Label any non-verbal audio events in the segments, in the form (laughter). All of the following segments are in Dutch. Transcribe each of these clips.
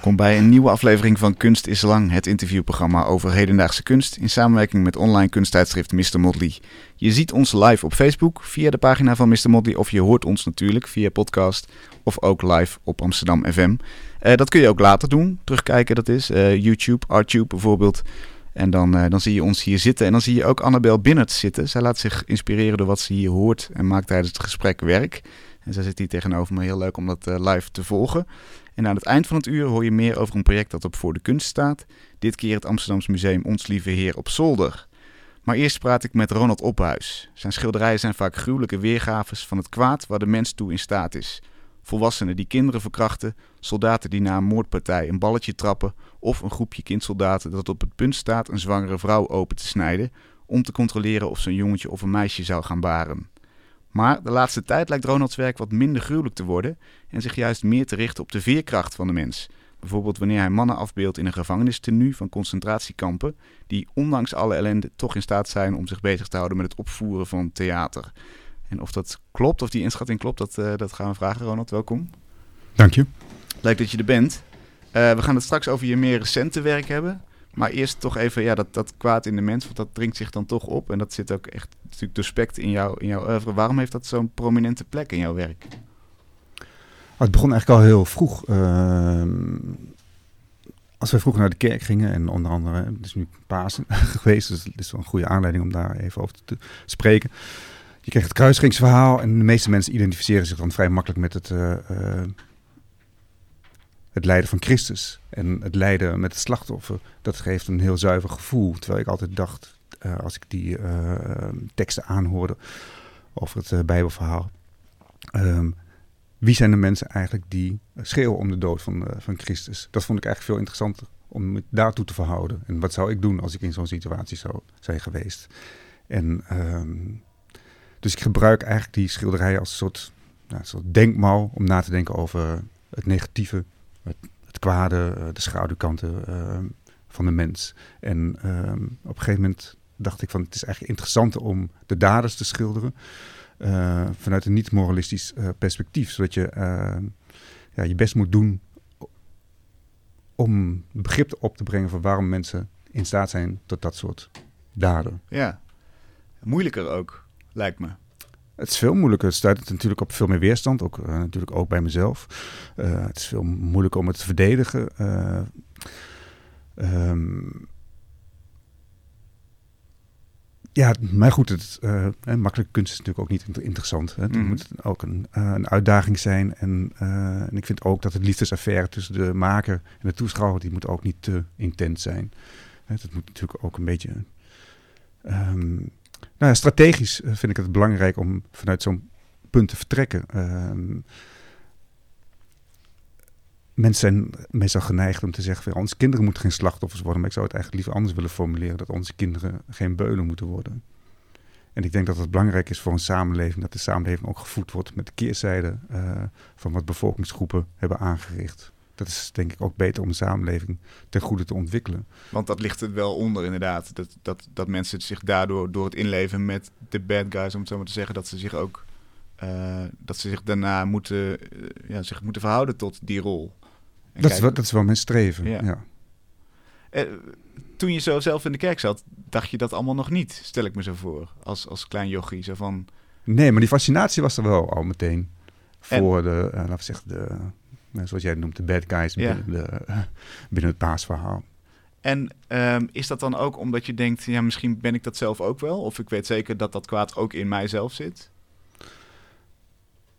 Welkom bij een nieuwe aflevering van Kunst is Lang, het interviewprogramma over hedendaagse kunst in samenwerking met online kunsttijdschrift Mr. Motley. Je ziet ons live op Facebook via de pagina van Mr. Motley of je hoort ons natuurlijk via podcast of ook live op Amsterdam FM. Eh, dat kun je ook later doen, terugkijken dat is, eh, YouTube, Artube bijvoorbeeld. En dan, eh, dan zie je ons hier zitten en dan zie je ook Annabel Binnert zitten. Zij laat zich inspireren door wat ze hier hoort en maakt tijdens het gesprek werk. En zij zit hier tegenover me, heel leuk om dat live te volgen. En aan het eind van het uur hoor je meer over een project dat op Voor de Kunst staat. Dit keer het Amsterdams Museum Ons Lieve Heer op Zolder. Maar eerst praat ik met Ronald Ophuis. Zijn schilderijen zijn vaak gruwelijke weergaves van het kwaad waar de mens toe in staat is. Volwassenen die kinderen verkrachten, soldaten die na een moordpartij een balletje trappen of een groepje kindsoldaten dat op het punt staat een zwangere vrouw open te snijden om te controleren of ze een jongetje of een meisje zou gaan baren. Maar de laatste tijd lijkt Ronalds werk wat minder gruwelijk te worden en zich juist meer te richten op de veerkracht van de mens. Bijvoorbeeld wanneer hij mannen afbeeldt in een gevangenistenu van concentratiekampen, die ondanks alle ellende toch in staat zijn om zich bezig te houden met het opvoeren van theater. En of dat klopt, of die inschatting klopt, dat, uh, dat gaan we vragen. Ronald, welkom. Dank je. Leuk dat je er bent. Uh, we gaan het straks over je meer recente werk hebben. Maar eerst toch even ja, dat, dat kwaad in de mens, want dat dringt zich dan toch op. En dat zit ook echt natuurlijk doorspekt in, jou, in jouw oeuvre. Waarom heeft dat zo'n prominente plek in jouw werk? Oh, het begon eigenlijk al heel vroeg. Uh, als we vroeger naar de kerk gingen, en onder andere, het is nu Pasen (laughs) geweest, dus het is wel een goede aanleiding om daar even over te spreken. Je kreeg het kruisringsverhaal en de meeste mensen identificeren zich dan vrij makkelijk met het, uh, uh, het lijden van Christus. En het lijden met het slachtoffer, dat geeft een heel zuiver gevoel. Terwijl ik altijd dacht, uh, als ik die teksten aanhoorde over het Bijbelverhaal. Um, wie zijn de mensen eigenlijk die schreeuwen om de dood van, van Christus? Dat vond ik eigenlijk veel interessanter om me daartoe te verhouden. En wat zou ik doen als ik in zo'n situatie zou zijn geweest? En um, dus ik gebruik eigenlijk die schilderijen als een soort, nou, een soort om na te denken over het negatieve, het, kwade, uh, de schaduwkanten uh, van de mens. En um, op een gegeven moment dacht ik van het is eigenlijk interessanter om de daders te schilderen uh, vanuit een niet-moralistisch perspectief. Zodat je ja, je best moet doen om begrip op te brengen van waarom mensen in staat zijn tot dat soort daden. Ja, moeilijker ook lijkt me. Het is veel moeilijker. Het stuit natuurlijk op veel meer weerstand. Ook, uh, natuurlijk ook bij mezelf. Uh, het is veel moeilijker om het te verdedigen. Uh, um, ja, maar goed, het, makkelijke kunst is natuurlijk ook niet interessant. Hè. Het mm. moet ook een, een, uitdaging zijn. En, en, ik vind ook dat het liefdesaffaire tussen de maker en de toeschouwer... die moet ook niet te intens zijn. Het moet natuurlijk ook een beetje... Um, nou strategisch eh, vind ik het belangrijk om vanuit zo'n punt te vertrekken. Uh, mensen zijn meestal geneigd om te zeggen: onze kinderen moeten geen slachtoffers worden. Maar ik zou het eigenlijk liever anders willen formuleren: dat onze kinderen geen beulen moeten worden. En ik denk dat het belangrijk is voor een samenleving dat de samenleving ook gevoed wordt met de keerzijde uh, van wat bevolkingsgroepen hebben aangericht dat is denk ik ook beter om de samenleving ten goede te ontwikkelen. Want dat ligt er wel onder inderdaad. Dat, dat, dat mensen zich daardoor, door het inleven met de bad guys, om het zo maar te zeggen, dat ze zich ook, uh, dat ze zich daarna moeten, uh, ja, zich moeten verhouden tot die rol. En dat, is wel, dat is wel mijn streven, ja. ja. Uh, toen je zo zelf in de kerk zat, dacht je dat allemaal nog niet, stel ik me zo voor, als, als klein jochie. Zo van... Nee, maar die fascinatie was er wel al meteen. Voor en... de, laten we zeggen, de zoals jij noemt, de bad guys ja. binnen, de, (laughs) binnen het paasverhaal. En um, is dat dan ook omdat je denkt, ja, misschien ben ik dat zelf ook wel? Of ik weet zeker dat dat kwaad ook in mijzelf zit?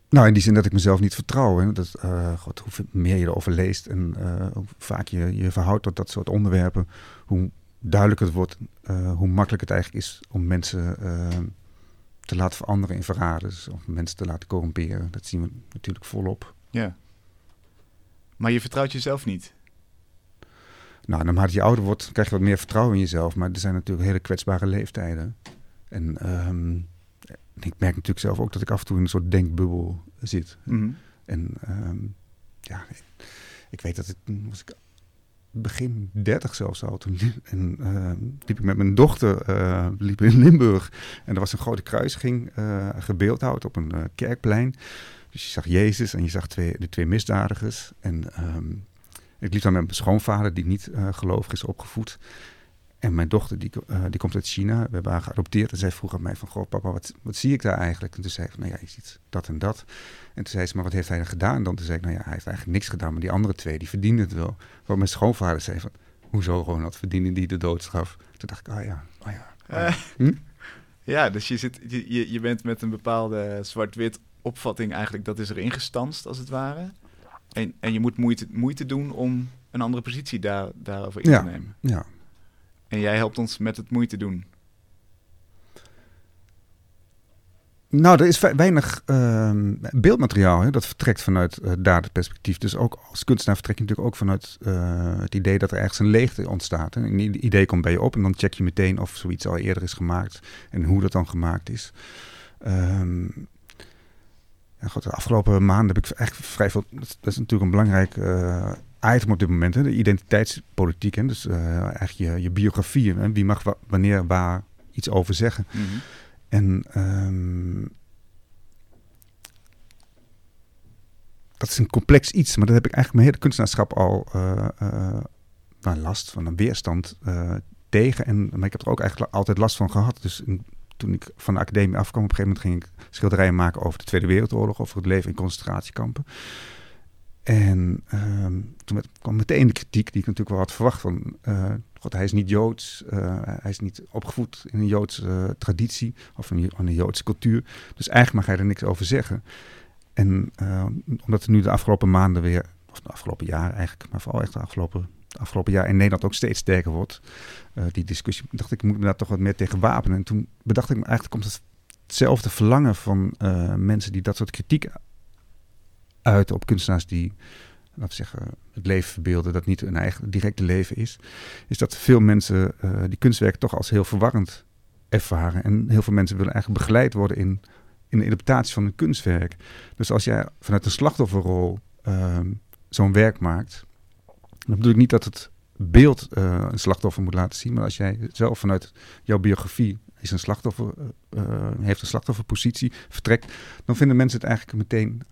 Nou, in die zin dat ik mezelf niet vertrouw. Hè. Dat, uh, God, hoe meer je erover leest en uh, hoe vaak je je verhoudt tot dat soort onderwerpen, hoe duidelijker het wordt, uh, hoe makkelijk het eigenlijk is om mensen te laten veranderen in verraders. Of mensen te laten corrumperen. Dat zien we natuurlijk volop. Ja. Maar je vertrouwt jezelf niet. Nou, naarmate je ouder wordt, krijg je wat meer vertrouwen in jezelf. Maar er zijn natuurlijk hele kwetsbare leeftijden. En um, ik merk natuurlijk zelf ook dat ik af en toe in een soort denkbubbel zit. Mm -hmm. En um, ja, ik weet dat het was ik begin 30 zelfs al. Toen liep, en, uh, liep ik met mijn dochter uh, liep in Limburg. En er was een grote kruisiging uh, gebeeldhouwd op een kerkplein. Dus je zag Jezus en je zag twee, de twee misdadigers. En um, ik liep dan met mijn schoonvader, die niet gelovig is opgevoed. En mijn dochter, die, die komt uit China. We hebben haar geadopteerd. En zij vroeg aan mij van, goh papa, wat, wat zie ik daar eigenlijk? En toen zei ik nou ja, je ziet dat en dat. En toen zei ze, maar wat heeft hij dan gedaan? En dan zei ik, nou ja, hij heeft eigenlijk niks gedaan. Maar die andere twee, die verdienden het wel. Waar mijn schoonvader zei van, hoezo gewoon dat verdienen die de doodstraf? Toen dacht ik, oh ja, oh ja. Oh ja. Hm? ja, dus je, zit, je, je bent met een bepaalde zwart-wit opvatting eigenlijk, dat is er ingestanst als het ware. En, en je moet moeite, moeite doen om een andere positie daar, daarover in ja, te nemen. Ja. En jij helpt ons met het moeite doen. Nou, er is weinig uh, beeldmateriaal hè, dat vertrekt vanuit uh, daderperspectief. Dus ook als kunstenaar vertrek je natuurlijk ook vanuit uh, het idee dat er ergens een leegte ontstaat. Een idee komt bij je op en dan check je meteen of zoiets al eerder is gemaakt en hoe dat dan gemaakt is. Um, ja, God, de afgelopen maanden heb ik echt vrij veel. Dat is natuurlijk een belangrijk uh, item op dit moment, hè, de identiteitspolitiek. Hè, dus eigenlijk je, je biografie. Hè, wie mag wa wanneer waar iets over zeggen. Mm -hmm. En um, dat is een complex iets, maar dat heb ik eigenlijk mijn hele kunstenaarschap al uh, uh, nou, last van een weerstand tegen. En, maar ik heb er ook eigenlijk altijd last van gehad. Dus in, toen ik van de academie afkwam, op een gegeven moment ging ik schilderijen maken over de Tweede Wereldoorlog, over het leven in concentratiekampen. En um, toen kwam meteen de kritiek die ik natuurlijk wel had verwacht van, uh, god, hij is niet Joods, uh, hij is niet opgevoed in een Joodse uh, traditie of in een Joodse cultuur. Dus eigenlijk mag hij er niks over zeggen. En omdat er nu de afgelopen maanden weer, of de afgelopen jaar eigenlijk, maar vooral echt de afgelopen, afgelopen jaar in Nederland ook steeds sterker wordt, die discussie, dacht ik, moet me daar toch wat meer tegen wapenen. En toen bedacht ik me eigenlijk, komt het hetzelfde verlangen van mensen die dat soort kritiek uit op kunstenaars die laten zeggen, het leven verbeelden dat niet hun eigen directe leven is, is dat veel mensen uh, die kunstwerken toch als heel verwarrend ervaren. En heel veel mensen willen eigenlijk begeleid worden in, in de interpretatie van een kunstwerk. Dus als jij vanuit een slachtofferrol uh, zo'n werk maakt, dan bedoel ik niet dat het beeld uh, een slachtoffer moet laten zien, maar als jij zelf vanuit jouw biografie is een slachtoffer, uh, heeft een slachtofferpositie, vertrekt, dan vinden mensen het eigenlijk meteen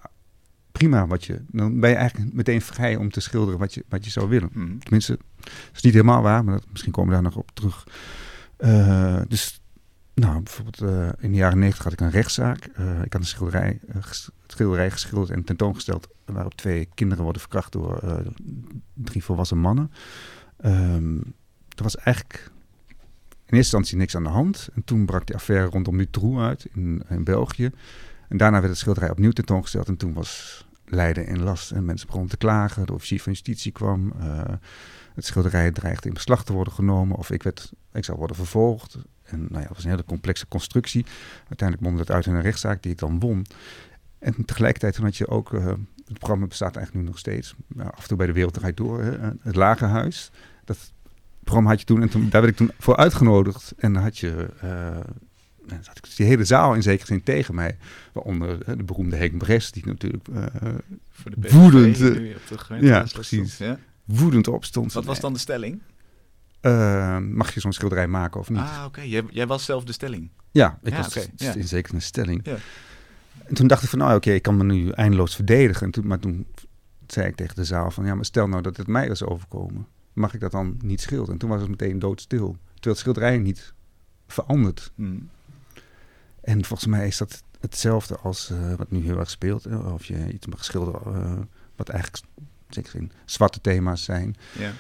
prima wat je. Dan ben je eigenlijk meteen vrij om te schilderen wat je, wat je zou willen. Mm. Tenminste, dat is niet helemaal waar, maar dat, misschien komen we daar nog op terug. Uh, dus, nou, bijvoorbeeld uh, in de jaren negentig had ik een rechtszaak. Uh, ik had een schilderij, schilderij geschilderd en tentoongesteld. waarop twee kinderen worden verkracht door drie volwassen mannen. Um, er was eigenlijk in eerste instantie niks aan de hand. En toen brak die affaire rondom Nutroe uit in, in België. En daarna werd het schilderij opnieuw tentoongesteld. En toen was Leiden in last. En mensen begonnen te klagen. De officier van justitie kwam. Het schilderij dreigde in beslag te worden genomen. Of ik, werd, ik zou worden vervolgd. En nou ja, het was een hele complexe constructie. Uiteindelijk mondde het uit in een rechtszaak die ik dan won. En tegelijkertijd toen had je ook... Uh, het programma bestaat eigenlijk nu nog steeds. Nou, af en toe bij de Wereld Draait Door. Hè, het Lagerhuis. Dat programma had je toen. En toen, daar werd ik toen voor uitgenodigd. En dan had je... Uh, ik die hele zaal in zekere zin tegen mij. Waaronder de beroemde Henk Bres, die natuurlijk Voor de woedend... Ja, precies. Ja? Woedend opstond. Wat was dan de stelling? Mag je zo'n schilderij maken of niet? Ah, oké. Okay. Jij, jij, was zelf de stelling? Ja, ik ja, was okay. ja. in zekere een stelling. Ja. En toen dacht ik van, nou oké, okay, ik kan me nu eindeloos verdedigen. En toen, maar toen zei ik tegen de zaal van, ja, maar stel nou dat het mij is overkomen. Mag ik dat dan niet schilderen? En toen was het meteen doodstil. Terwijl het schilderij niet verandert. Hmm. En volgens mij is dat hetzelfde als uh, wat nu heel erg speelt. Of je iets mag schilderen uh, wat eigenlijk zeker in zwarte thema's zijn. Ja.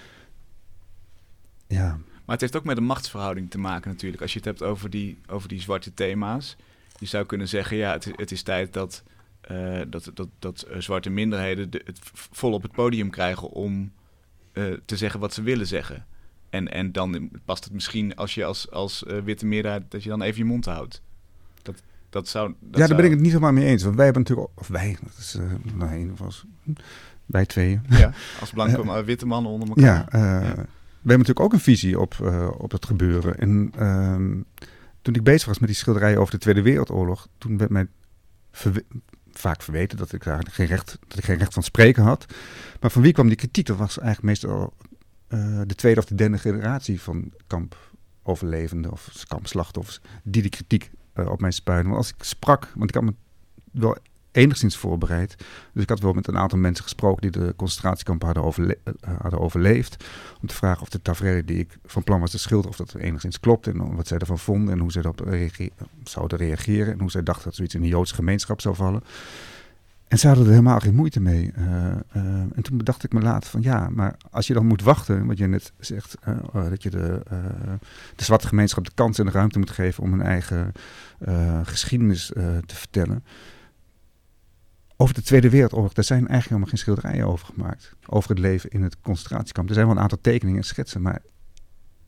Ja. Maar het heeft ook met een machtsverhouding te maken natuurlijk. Als je het hebt over die, over die zwarte thema's. Je zou kunnen zeggen, ja, het, het is tijd dat, uh, dat, dat, dat zwarte minderheden de, het vol op het podium krijgen om te zeggen wat ze willen zeggen. En, en dan past het misschien als je als, als witte meerderheid dat je dan even je mond houdt. Dat zou, dat ja, daar zou... ben ik het niet helemaal mee eens. Want wij hebben natuurlijk, of wij, dat is nee, was wij tweeën. Ja, (laughs) als blanke witte mannen onder elkaar. Ja, hebben natuurlijk ook een visie op, uh, op het gebeuren. En uh, toen ik bezig was met die schilderijen over de Tweede Wereldoorlog, toen werd mij vaak verweten dat ik daar geen recht, dat ik geen recht van spreken had. Maar van wie kwam die kritiek? Dat was eigenlijk meestal eh, de tweede of de derde generatie van kampoverlevenden of kampslachtoffers die de kritiek eh, op mij spuiten. Want als ik sprak, want ik had me wel enigszins voorbereid. Dus ik had wel met een aantal mensen gesproken die de overle uh, hadden overleefd. Om te vragen of de tafereel die ik van plan was te schilderen, of dat enigszins klopt. En wat zij ervan vonden en hoe zij erop zouden reageren. En hoe zij dachten dat zoiets in de Joodse gemeenschap zou vallen. En ze hadden er helemaal geen moeite mee. Uh, uh, en toen bedacht ik me later van ja, maar als je dan moet wachten, wat je net zegt, uh, dat je de, de zwarte gemeenschap de kans en de ruimte moet geven om hun eigen geschiedenis te vertellen. Over de Tweede Wereldoorlog, daar zijn eigenlijk helemaal geen schilderijen over gemaakt. Over het leven in het concentratiekamp. Er zijn wel een aantal tekeningen en schetsen, maar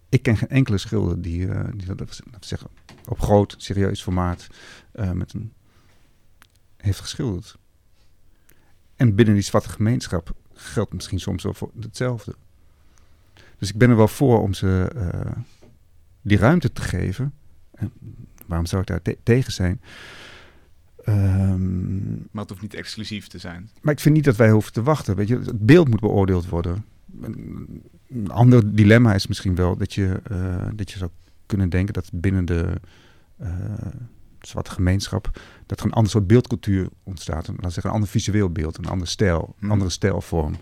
ik ken geen enkele schilder die, die dat, dat zeggen, op groot, serieus formaat met een, heeft geschilderd. En binnen die zwarte gemeenschap geldt misschien soms wel voor hetzelfde. Dus ik ben er wel voor om ze uh, die ruimte te geven. En waarom zou ik daar te tegen zijn? Um, maar het hoeft niet exclusief te zijn. Maar ik vind niet dat wij hoeven te wachten. Weet je, het beeld moet beoordeeld worden. Een, een ander dilemma is misschien wel dat je, uh, dat je zou kunnen denken dat binnen de uh, zwarte gemeenschap, dat er een ander soort beeldcultuur ontstaat. Een, laat zeggen, een ander visueel beeld, een andere stijl, een andere stijlvorm.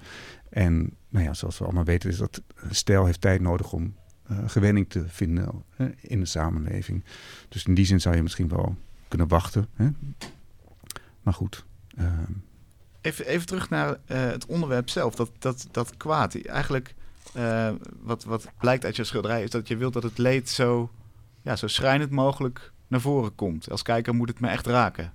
En nou ja, zoals we allemaal weten, is dat een stijl heeft tijd nodig om uh, gewenning te vinden in de samenleving. Dus in die zin zou je misschien wel kunnen wachten. Hè? Maar goed. Uh, even, even terug naar het onderwerp zelf, dat, dat, dat kwaad. Eigenlijk, wat, wat blijkt uit je schilderij, is dat je wilt dat het leed zo, ja, zo schrijnend mogelijk naar voren komt. Als kijker moet het me echt raken.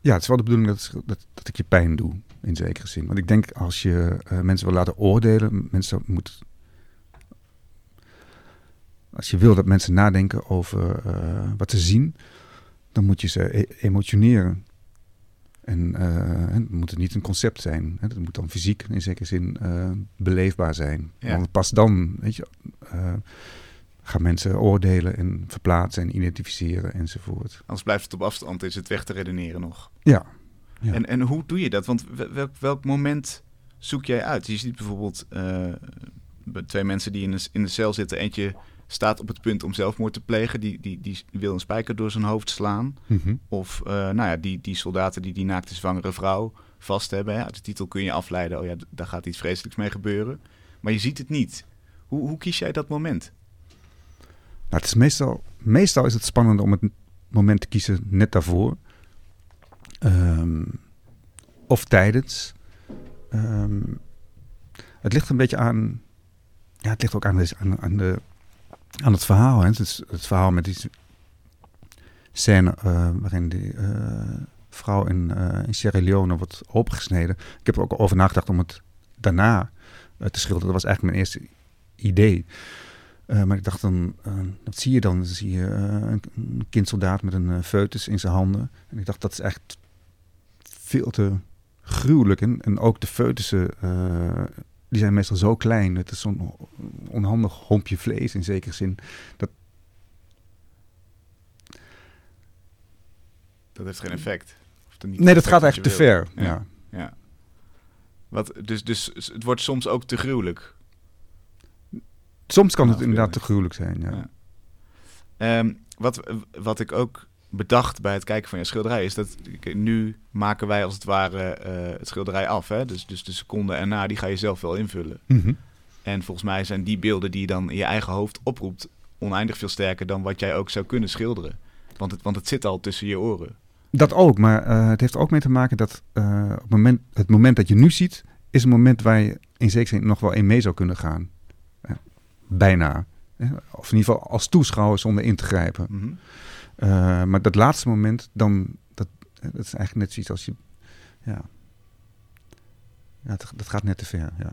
Ja, het is wel de bedoeling dat, dat, dat ik je pijn doe, in zekere zin. Want ik denk als je uh, mensen wil laten oordelen, mensen moeten. Als je wil dat mensen nadenken over uh, wat ze zien, dan moet je ze e emotioneren. En uh, het moet niet een concept zijn. Het moet dan fysiek in zekere zin beleefbaar zijn. Ja. Want pas dan, weet je gaan mensen oordelen en verplaatsen en identificeren enzovoort. Anders blijft het op afstand, is het weg te redeneren nog. Ja. ja. En, en hoe doe je dat? Want welk, welk moment zoek jij uit? Je ziet bijvoorbeeld twee mensen die in de, in de cel zitten. Eentje staat op het punt om zelfmoord te plegen. Die, die, die wil een spijker door zijn hoofd slaan. Mm -hmm. Of uh, nou ja, die, die soldaten die die naakte zwangere vrouw vast hebben. Hè? Uit de titel kun je afleiden, oh ja, daar gaat iets vreselijks mee gebeuren. Maar je ziet het niet. Hoe, hoe kies jij dat moment? Nou, het is meestal, meestal is het spannend om het moment te kiezen net daarvoor. Um, of tijdens. Um, het ligt een beetje aan. Ja, het ligt ook aan, de, aan, aan, de, aan het verhaal. Hè. Het, verhaal met die scène uh, waarin die uh, vrouw in, uh, in Sierra Leone wordt opgesneden. Ik heb er ook over nagedacht om het daarna te schilderen. Dat was eigenlijk mijn eerste idee. Maar ik dacht dan, wat zie je dan? Dan zie je uh, een, een kindsoldaat met een foetus in zijn handen. En ik dacht, dat is echt veel te gruwelijk. En, en ook de foetussen, die zijn meestal zo klein. Het is zo'n onhandig hompje vlees in zekere zin. Dat, dat heeft geen effect. nee, dat gaat eigenlijk te ver. Ja. ja. ja. Wat, dus, dus het wordt soms ook te gruwelijk. Soms kan het inderdaad te gruwelijk zijn, ja. ja. Um, wat, wat ik ook bedacht bij het kijken van je schilderij is dat nu maken wij als het ware uh, het schilderij af. Hè? Dus, dus de seconde erna, die ga je zelf wel invullen. Mm -hmm. En volgens mij zijn die beelden die je dan in je eigen hoofd oproept oneindig veel sterker dan wat jij ook zou kunnen schilderen. Want het, want het zit al tussen je oren. Dat ook, maar uh, het heeft ook mee te maken dat uh, op het, moment, het moment dat je nu ziet, is een moment waar je in zekere zin nog wel in mee zou kunnen gaan. Bijna. Of in ieder geval als toeschouwer zonder in te grijpen. Mm -hmm. Uh, maar dat laatste moment, dan, dat, dat is eigenlijk net zoiets als je. Ja, ja dat, dat gaat net te ver. Ja.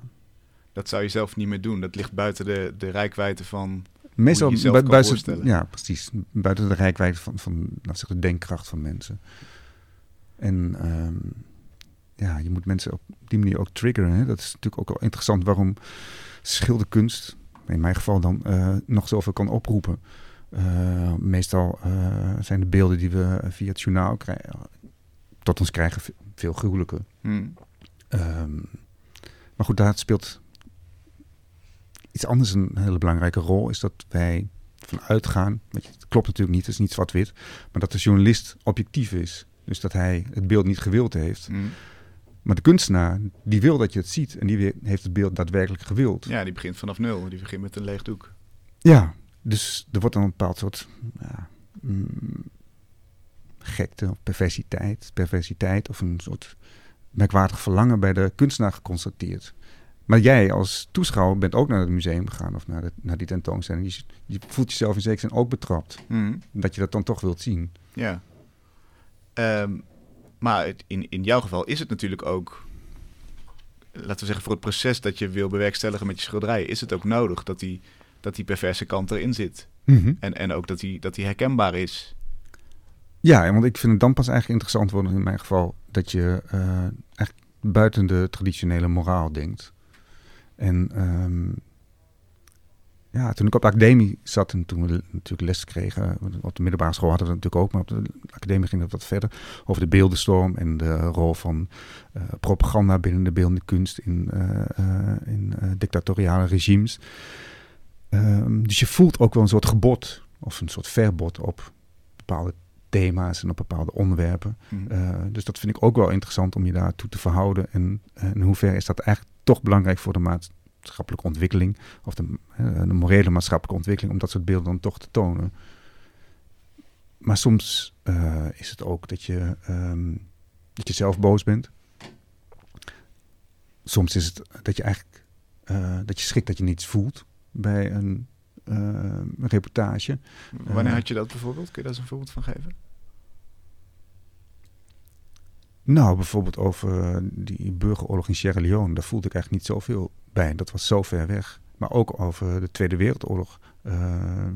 Dat zou je zelf niet meer doen. Dat ligt buiten de, de rijkwijde van. Meestal bu buiten, ja, precies. Buiten de rijkwijde van, van nou, zeg, de denkkracht van mensen. En um, ja, je moet mensen op die manier ook triggeren. Hè? Dat is natuurlijk ook wel interessant waarom schilderkunst in mijn geval dan uh, nog zoveel kan oproepen. Uh, meestal uh, zijn de beelden die we via het journaal krijgen, tot ons krijgen veel gruwelijker. Hmm. Um, maar goed, daar speelt iets anders een hele belangrijke rol is dat wij vanuit gaan. Weet je, het klopt natuurlijk niet, het is niet zwart-wit. Maar dat de journalist objectief is. Dus dat hij het beeld niet gewild heeft. Mm. Maar de kunstenaar, die wil dat je het ziet. En die heeft het beeld daadwerkelijk gewild. Ja, die begint vanaf nul. Die begint met een leeg doek. Ja, dus er wordt dan een bepaald soort ja, mm, gekte of perversiteit, perversiteit of een soort merkwaardig verlangen bij de kunstenaar geconstateerd. Maar jij als toeschouwer bent ook naar het museum gegaan of naar, de, naar die tentoonstelling. Je, je voelt jezelf in zekere zin ook betrapt. Mm. Dat je dat dan toch wilt zien. Ja. Ehm, maar het- in, in jouw geval is het natuurlijk ook, laten we zeggen, voor het proces dat je wil bewerkstelligen met je schilderij, is het ook nodig dat die, dat die perverse kant erin zit. En, en ook dat die, dat die herkenbaar is. Ja, want ik vind het dan pas eigenlijk interessant worden in mijn geval dat je eh echt buiten de traditionele moraal denkt. En ehm, ja, toen ik op de academie zat en toen we natuurlijk les kregen, want op de middelbare school hadden we dat natuurlijk ook, maar op de academie ging het wat verder over de beeldenstorm en de rol van eh, propaganda binnen de beeldende kunst in, eh, eh, in eh, dictatoriale regimes. Ehm, dus je voelt ook wel een soort gebod of een soort verbod op bepaalde thema's en op bepaalde onderwerpen. Mm. Uh, dus dat vind ik ook wel interessant om je daartoe te verhouden. En in hoeverre is dat eigenlijk toch belangrijk voor de maatschappelijke ontwikkeling, of de, uh, de morele maatschappelijke ontwikkeling, om dat soort beelden dan toch te tonen. Maar soms uh, is het ook dat je, um, dat je zelf boos bent. Soms is het dat je eigenlijk dat je schrikt dat je niets voelt bij een, uh, een reportage. Wanneer had je dat bijvoorbeeld? Kun je daar eens een voorbeeld van geven? Nou, bijvoorbeeld over die burgeroorlog in Sierra Leone. Daar voelde ik eigenlijk niet zoveel bij. Dat was zo ver weg. Maar ook over de Tweede Wereldoorlog. Uh,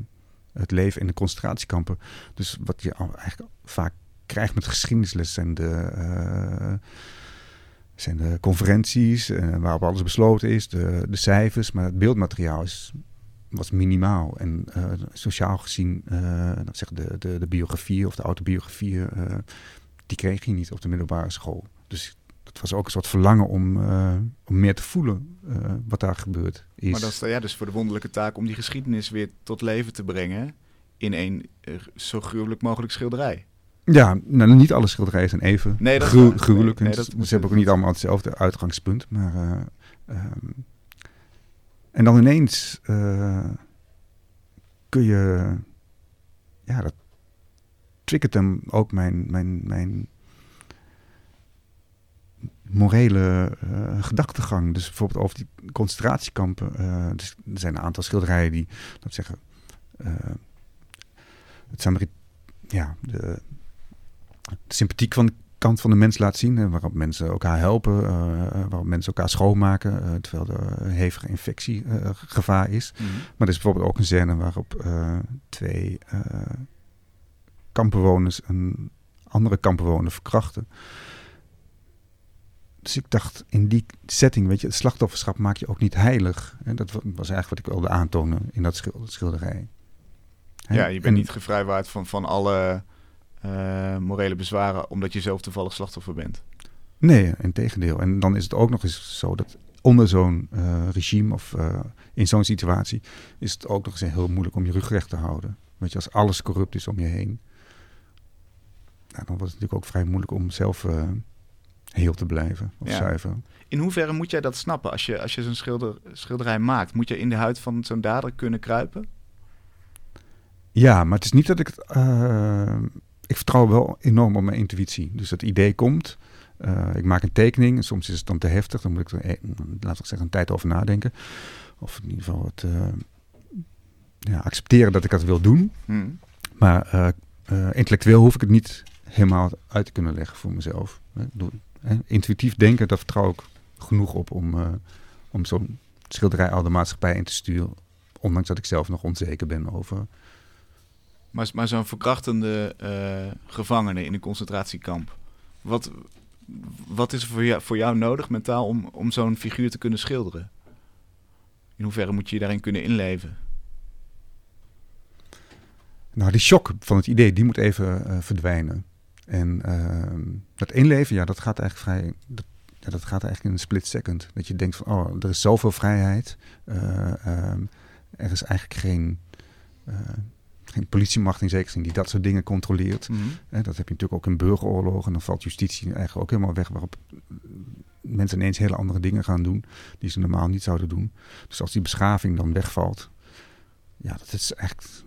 het leven in de concentratiekampen. Dus wat je eigenlijk vaak krijgt met geschiedenisles zijn de, uh, zijn de conferenties uh, waarop alles besloten is, de, de cijfers. Maar het beeldmateriaal is, was minimaal. En uh, sociaal gezien, zeg de, de, de biografie of de autobiografie die kreeg je niet op de middelbare school. Dus het was ook een soort verlangen om, om meer te voelen wat daar gebeurd is. Maar dat is ja, dus voor de wonderlijke taak om die geschiedenis weer tot leven te brengen in een zo gruwelijk mogelijk schilderij. Ja, nou, niet alle schilderijen zijn even nee, dat gru gruwelijk. Nee, nee, dat, ze hebben ook niet allemaal hetzelfde uitgangspunt. Maar, um, en dan ineens kun je... Ja, dat triggert hem ook mijn, mijn, mijn morele uh, gedachtegang. Dus bijvoorbeeld over die concentratiekampen. Dus er zijn een aantal schilderijen die, laat zeggen, het Samarit, ja, de, de sympathiek van de kant van de mens laat zien. Waarop mensen elkaar helpen, waarop mensen elkaar schoonmaken. terwijl er hevige infectiegevaar is. Mm -hmm. Maar er is bijvoorbeeld ook een scène waarop twee kampbewoners een andere kampbewoner verkrachten. Dus ik dacht, in die setting, weet je, het slachtofferschap maak je ook niet heilig. En dat was eigenlijk wat ik wilde aantonen in dat schilderij. He? Ja, je bent en, niet gevrijwaard van, van alle uh, morele bezwaren, omdat je zelf toevallig slachtoffer bent. Nee, in tegendeel. En dan is het ook nog eens zo dat onder zo'n uh, regime of uh, in zo'n situatie is het ook nog eens heel moeilijk om je rug recht te houden. Weet je, als alles corrupt is om je heen, nou, dan wordt het natuurlijk ook vrij moeilijk om zelf heel te blijven of ja. zuiver. In hoeverre moet jij dat snappen als je, als je zo'n schilder, schilderij maakt? Moet je in de huid van zo'n dader kunnen kruipen? Ja, maar het is niet dat ik het. Uh, ik vertrouw wel enorm op mijn intuïtie. Dus het idee komt. Uh, ik maak een tekening. En soms is het dan te heftig. Dan moet ik er, eh, laat ik zeggen, een tijd over nadenken. Of in ieder geval het uh, ja, accepteren dat ik dat wil doen. Hmm. Maar uh, intellectueel hoef ik het niet helemaal uit te kunnen leggen voor mezelf. Intuïtief denken, daar vertrouw ik genoeg op om, om zo'n schilderij al de maatschappij in te sturen. Ondanks dat ik zelf nog onzeker ben over. Maar, zo'n verkrachtende uh, gevangene in een concentratiekamp. Wat, wat is er voor jou, voor jou nodig mentaal om, om zo'n figuur te kunnen schilderen? In hoeverre moet je je daarin kunnen inleven? Nou, die shock van het idee, die moet even uh, verdwijnen. En uh, dat inleven, ja, dat gaat eigenlijk vrij... Dat, ja, dat gaat eigenlijk in een split second. Dat je denkt van, oh, er is zoveel vrijheid. Eh, ehm, er is eigenlijk geen, geen politiemacht in zekere zin die dat soort dingen controleert. Mhm. dat heb je natuurlijk ook in burgeroorlogen. En dan valt justitie eigenlijk ook helemaal weg waarop mensen ineens hele andere dingen gaan doen die ze normaal niet zouden doen. Dus als die beschaving dan wegvalt, ja, dat is echt.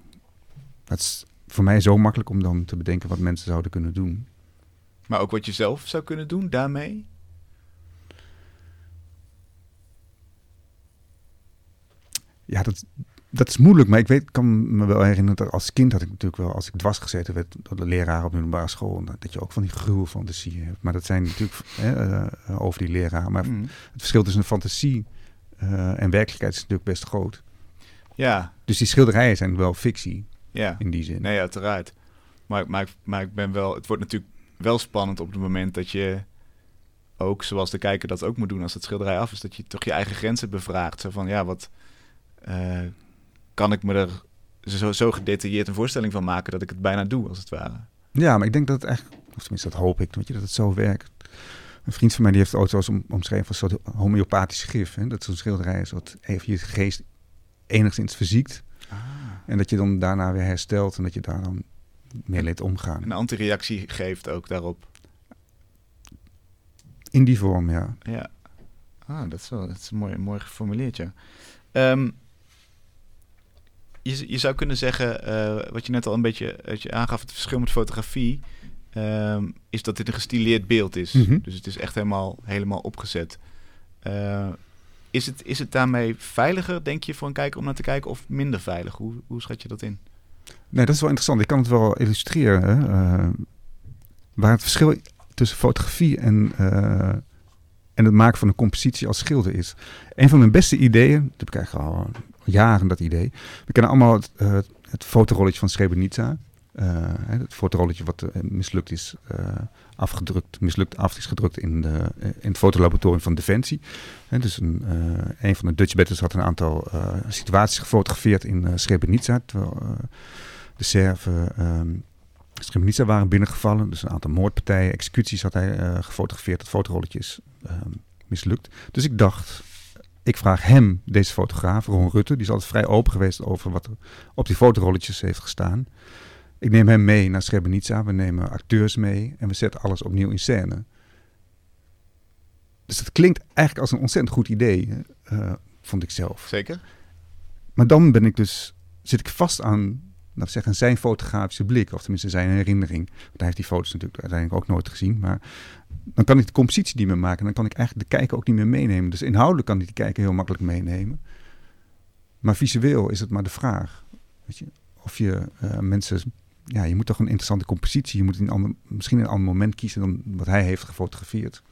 Dat is voor mij zo makkelijk om dan te bedenken wat mensen zouden kunnen doen. Maar ook wat je zelf zou kunnen doen daarmee? Ja, dat, dat is moeilijk, maar ik weet, kan me wel herinneren dat als kind had ik natuurlijk wel, als ik dwars gezeten werd door de leraar op middelbare school, dat je ook van die gruwelfantasie hebt. Maar dat zijn natuurlijk (laughs) hè, uh, over die leraar. Maar mm. het verschil tussen een fantasie uh, en werkelijkheid is natuurlijk best groot. Ja. Dus die schilderijen zijn wel fictie. Ja. In die zin. Nee, uiteraard. Maar, maar, maar ik ben wel, het wordt natuurlijk wel spannend op het moment dat je ook, zoals de kijker dat ook moet doen als het schilderij af is, dat je toch je eigen grenzen bevraagt. Zo van, ja, wat uh, kan ik me er zo, zo gedetailleerd een voorstelling van maken dat ik het bijna doe, als het ware. Ja, maar ik denk dat het echt, of tenminste dat hoop ik, weet je, dat het zo werkt. Een vriend van mij die heeft zo om, omschreven als een soort homeopathisch gif. Hè? Dat zo'n schilderij is wat even je geest enigszins verziekt. Ah. En dat je dan daarna weer herstelt en dat je daar dan mee leert omgaan. Een antireactie geeft ook daarop. In die vorm, ja. Ja. Ah, dat is wel dat is mooi, mooi geformuleerd, ja. Um, je, je zou kunnen zeggen, uh, wat je net al een beetje je aangaf, het verschil met fotografie, um, is dat dit een gestileerd beeld is. Mm -hmm. Dus het is echt helemaal, helemaal opgezet. Uh, is, het, is het daarmee veiliger, denk je, voor een kijker om naar te kijken, of minder veilig? Hoe, hoe schat je dat in? Nee, dat is wel interessant. Ik kan het wel illustreren. Hè? Uh, waar het verschil tussen fotografie en, en het maken van een compositie als schilder is. Een van mijn beste ideeën, dat heb ik eigenlijk al jaren dat idee. We kennen allemaal het, uh, fotorolletje van Srebrenica. het fotorolletje wat mislukt is afgedrukt, mislukt af is gedrukt in, de, in het fotolaboratorium van Defensie. dus een, een van de Dutch Batters had een aantal situaties gefotografeerd in Srebrenica. Terwijl, de Serven um, Srebrenica waren binnengevallen. Dus een aantal moordpartijen, executies had hij uh, gefotografeerd. Het fotorolletje is um, mislukt. Dus ik dacht, ik vraag hem, deze fotograaf, Ron Rutte, die is altijd vrij open geweest over wat er op die fotorolletjes heeft gestaan. Ik neem hem mee naar Srebrenica, we nemen acteurs mee en we zetten alles opnieuw in scène. Dus dat klinkt eigenlijk als een ontzettend goed idee, uh, vond ik zelf. Zeker. Maar dan ben ik dus, zit ik vast aan laten zeggen, zijn fotografische blik, of tenminste zijn herinnering. Want hij heeft die foto's natuurlijk uiteindelijk ook nooit gezien. Maar dan kan ik de compositie niet meer maken. Dan kan ik eigenlijk de kijker ook niet meer meenemen. Dus inhoudelijk kan ik de kijker heel makkelijk meenemen. Maar visueel is het maar de vraag. Weet je, of je uh, mensen. Ja, je moet toch een interessante compositie. Je moet een ander, misschien een ander moment kiezen dan wat hij heeft gefotografeerd.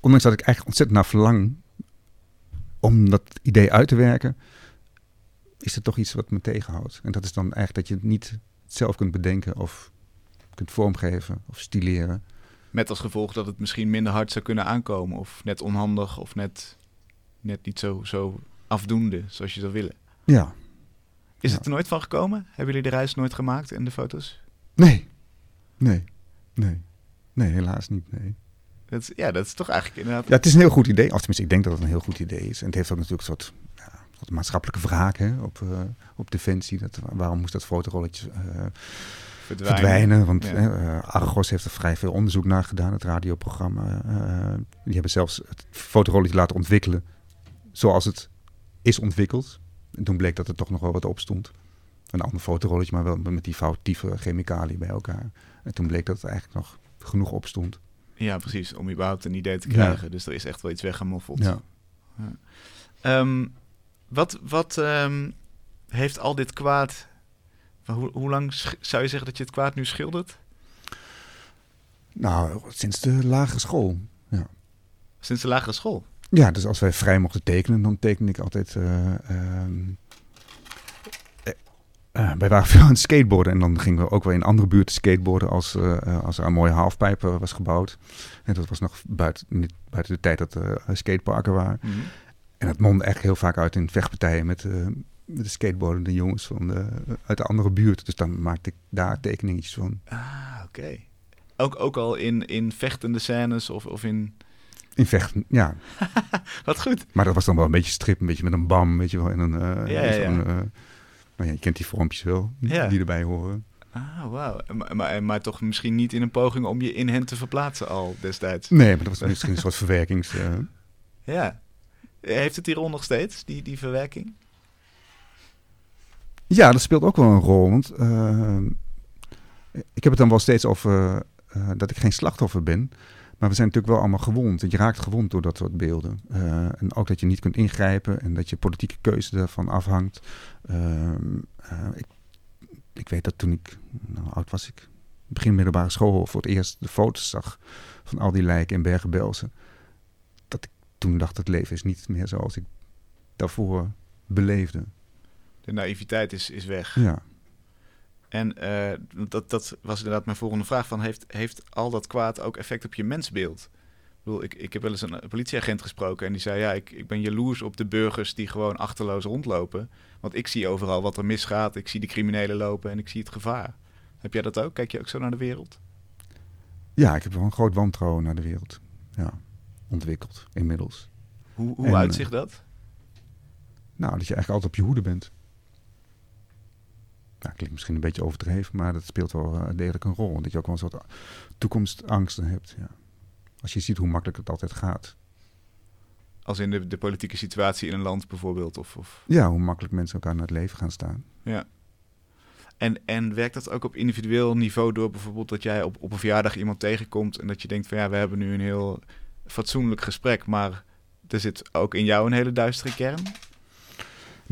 Ondanks dat ik eigenlijk ontzettend naar verlang om dat idee uit te werken is er toch iets wat me tegenhoudt. En dat is dan eigenlijk dat je het niet zelf kunt bedenken of kunt vormgeven of stileren. Met als gevolg dat het misschien minder hard zou kunnen aankomen. Of net onhandig of net, net niet zo, zo afdoende zoals je zou willen. Ja. Is ja. het er nooit van gekomen? Hebben jullie de reis nooit gemaakt in de foto's? Nee. Nee. Nee. Nee, helaas niet. Nee. Dat is, ja, dat is toch eigenlijk inderdaad... Ja, het is een heel goed idee. Of tenminste, ik denk dat het een heel goed idee is. En het heeft ook natuurlijk een soort de maatschappelijke wraak hè, op, uh, op Defensie. Dat, waarom moest dat fotorolletje uh, verdwijnen. verdwijnen? Want ja. uh, Argos heeft er vrij veel onderzoek naar gedaan, het radioprogramma. die hebben zelfs het fotorolletje laten ontwikkelen zoals het is ontwikkeld. En toen bleek dat er toch nog wel wat op stond. Een ander fotorolletje, maar wel met die foutieve chemicaliën bij elkaar. En toen bleek dat het eigenlijk nog genoeg op stond. Ja, precies. Om überhaupt een idee te krijgen. Ja. Dus er is echt wel iets weggemoffeld. Ja. ja. Um, wat, wat um, heeft al dit kwaad... Hoe, hoe lang zou je zeggen dat je het kwaad nu schildert? Nou, sinds de lagere school. Ja. Sinds de lagere school? Ja, dus als wij vrij mochten tekenen, dan teken ik altijd... Uh, wij waren (laughs) veel aan het skateboarden en dan gingen we ook wel in andere buurten skateboarden als, als er een mooie halfpijp was gebouwd. En dat was nog buiten, niet, buiten de tijd dat er skateparken waren. Mm -hmm. En het mondde echt heel vaak uit in vechtpartijen met de skateboardende jongens van de, uit de andere buurt. Dus dan maakte ik daar tekeningetjes van. Ah, oké. Okay. Ook, ook al in, in vechtende scènes of, of in... In vechten, ja. (laughs) Wat goed. Maar dat was dan wel een beetje strip, een beetje met een bam, weet je wel. En een, eh, Ja, ja, eh, nou ja, je kent die vormpjes wel, die erbij horen. Ah, wauw. Maar, maar, maar toch misschien niet in een poging om je in hen te verplaatsen al destijds. Nee, maar dat was misschien een soort (laughs) verwerkings... eh, Ja. Heeft het die rol nog steeds, die, die verwerking? Ja, dat speelt ook wel een rol. Want eh, ik heb het dan wel steeds over eh, dat ik geen slachtoffer ben. Maar we zijn natuurlijk wel allemaal gewond. Je raakt gewond door dat soort beelden. Eh, en ook dat je niet kunt ingrijpen en dat je politieke keuze daarvan afhangt. Ehm, eh, ik, ik weet dat toen ik, nou, oud was ik? Begin middelbare school voor het eerst de foto's zag van al die lijken in Bergen-Belsen. Dat ik toen dacht, het leven is niet meer zoals ik daarvoor beleefde. De naïviteit is, is weg. Ja. En eh, dat, dat was inderdaad mijn volgende vraag. Van heeft, heeft al dat kwaad ook effect op je mensbeeld? Ik, bedoel, ik, ik heb wel eens een politieagent gesproken en die zei... ja, ik, ik ben jaloers op de burgers die gewoon achterloos rondlopen. Want ik zie overal wat er misgaat. Ik zie de criminelen lopen en ik zie het gevaar. Heb jij dat ook? Kijk je ook zo naar de wereld? Ja, ik heb wel een groot wantrouwen naar de wereld. Ja, ontwikkeld inmiddels. Hoe, hoe En, uitzicht dat? Nou, dat je eigenlijk altijd op je hoede bent. Nou, klinkt misschien een beetje overdreven, maar dat speelt wel eh, degelijk een rol. Dat je ook wel een soort toekomstangsten hebt. Ja. Als je ziet hoe makkelijk het altijd gaat. Als in de, de politieke situatie in een land bijvoorbeeld? Of, of... Ja, hoe makkelijk mensen elkaar naar het leven gaan staan. Ja. En, en werkt dat ook op individueel niveau door bijvoorbeeld dat jij op, op een verjaardag iemand tegenkomt en dat je denkt van ja, we hebben nu een heel fatsoenlijk gesprek, maar er zit ook in jou een hele duistere kern?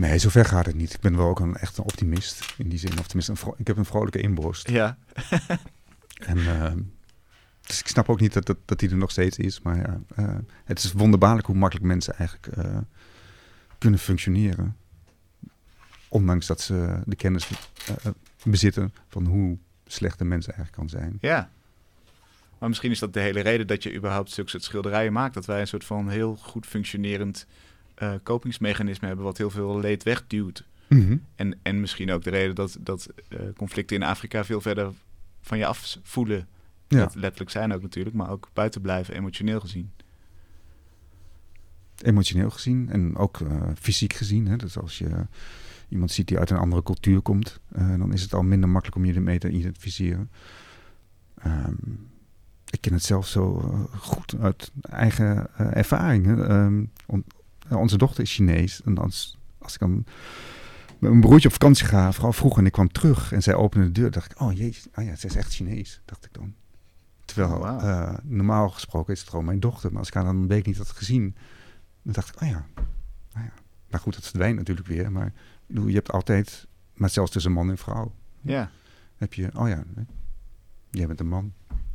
Nee, zover gaat het niet. Ik ben wel ook een echt een optimist in die zin. Of tenminste, een ik heb een vrolijke inborst. Ja. (laughs) En, eh, dus ik snap ook niet dat, dat, dat die er nog steeds is. Maar ja, eh, het is wonderbaarlijk hoe makkelijk mensen eigenlijk eh, kunnen functioneren. Ondanks dat ze de kennis bezitten van hoe slecht een mens eigenlijk kan zijn. Ja. Maar misschien is dat de hele reden dat je überhaupt zulke soort schilderijen maakt. Dat wij een soort van heel goed functionerend eh, kopingsmechanisme hebben wat heel veel leed wegduwt. En, en misschien ook de reden dat, dat eh, conflicten in Afrika veel verder van je af voelen. Ja. Dat letterlijk zijn ook natuurlijk, maar ook buiten blijven, emotioneel gezien. Emotioneel gezien en ook eh, fysiek gezien. Hè? Dus als je iemand ziet die uit een andere cultuur komt, dan is het al minder makkelijk om je ermee te identificeren. Ehm, ik ken het zelf zo goed uit eigen eh, ervaring. Eh, onze dochter is Chinees. En als, als ik dan met mijn broertje op vakantie ga, vooral vroeg, en ik kwam terug en zij opende de deur, dacht ik, oh jezus, ah ja, ze is echt Chinees, dacht ik dan. Terwijl Oh, eh, normaal gesproken is het gewoon mijn dochter, maar als ik haar dan een week niet had gezien, dan dacht ik, oh ja, oh ja. Maar goed, het verdwijnt natuurlijk weer, maar je hebt altijd, maar zelfs tussen man en vrouw, Ja, heb je, oh ja, jij bent een man.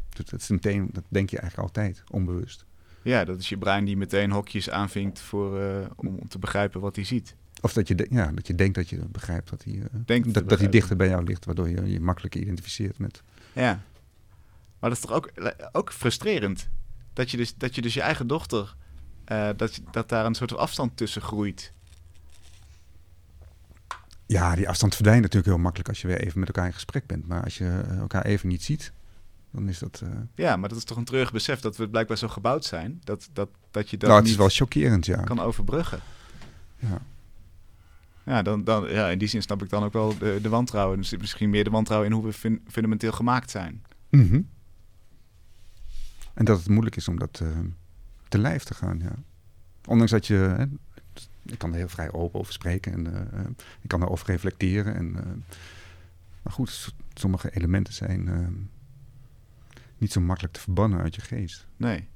Dat, dat, is meteen, dat denk je eigenlijk altijd, onbewust. Ja dat is je brein die meteen hokjes aanvinkt voor, eh, om, om te begrijpen wat hij ziet. Of dat je, de- ja, dat je denkt dat je begrijpt dat hij, eh, te dat, dat hij dichter bij jou ligt, waardoor je je makkelijker identificeert met. Ja. Maar dat is toch ook, ook frustrerend? Dat je dus, dat je, dus je eigen dochter, eh, dat, je- dat daar een soort afstand tussen groeit. Ja, die afstand verdwijnt natuurlijk heel makkelijk als je weer even met elkaar in gesprek bent. Maar als je elkaar even niet ziet, dan is dat. eh, Ja, maar dat is toch een treurig besef dat we blijkbaar zo gebouwd zijn. Dat, dat, dat je dat nou, het niet is wel chockerend, ja. kan overbruggen. ja. Ja, dan, dan, ja, in die zin snap ik dan ook wel de, de wantrouwen. Dus misschien meer de wantrouwen in hoe we fun- fundamenteel gemaakt zijn. Mhm. En dat het moeilijk is om dat eh, te lijf te gaan, ja. Ondanks dat je... Hè, ik kan er heel vrij open over spreken en eh, ik kan erover reflecteren. En, maar goed, sommige elementen zijn niet zo makkelijk te verbannen uit je geest. Nee.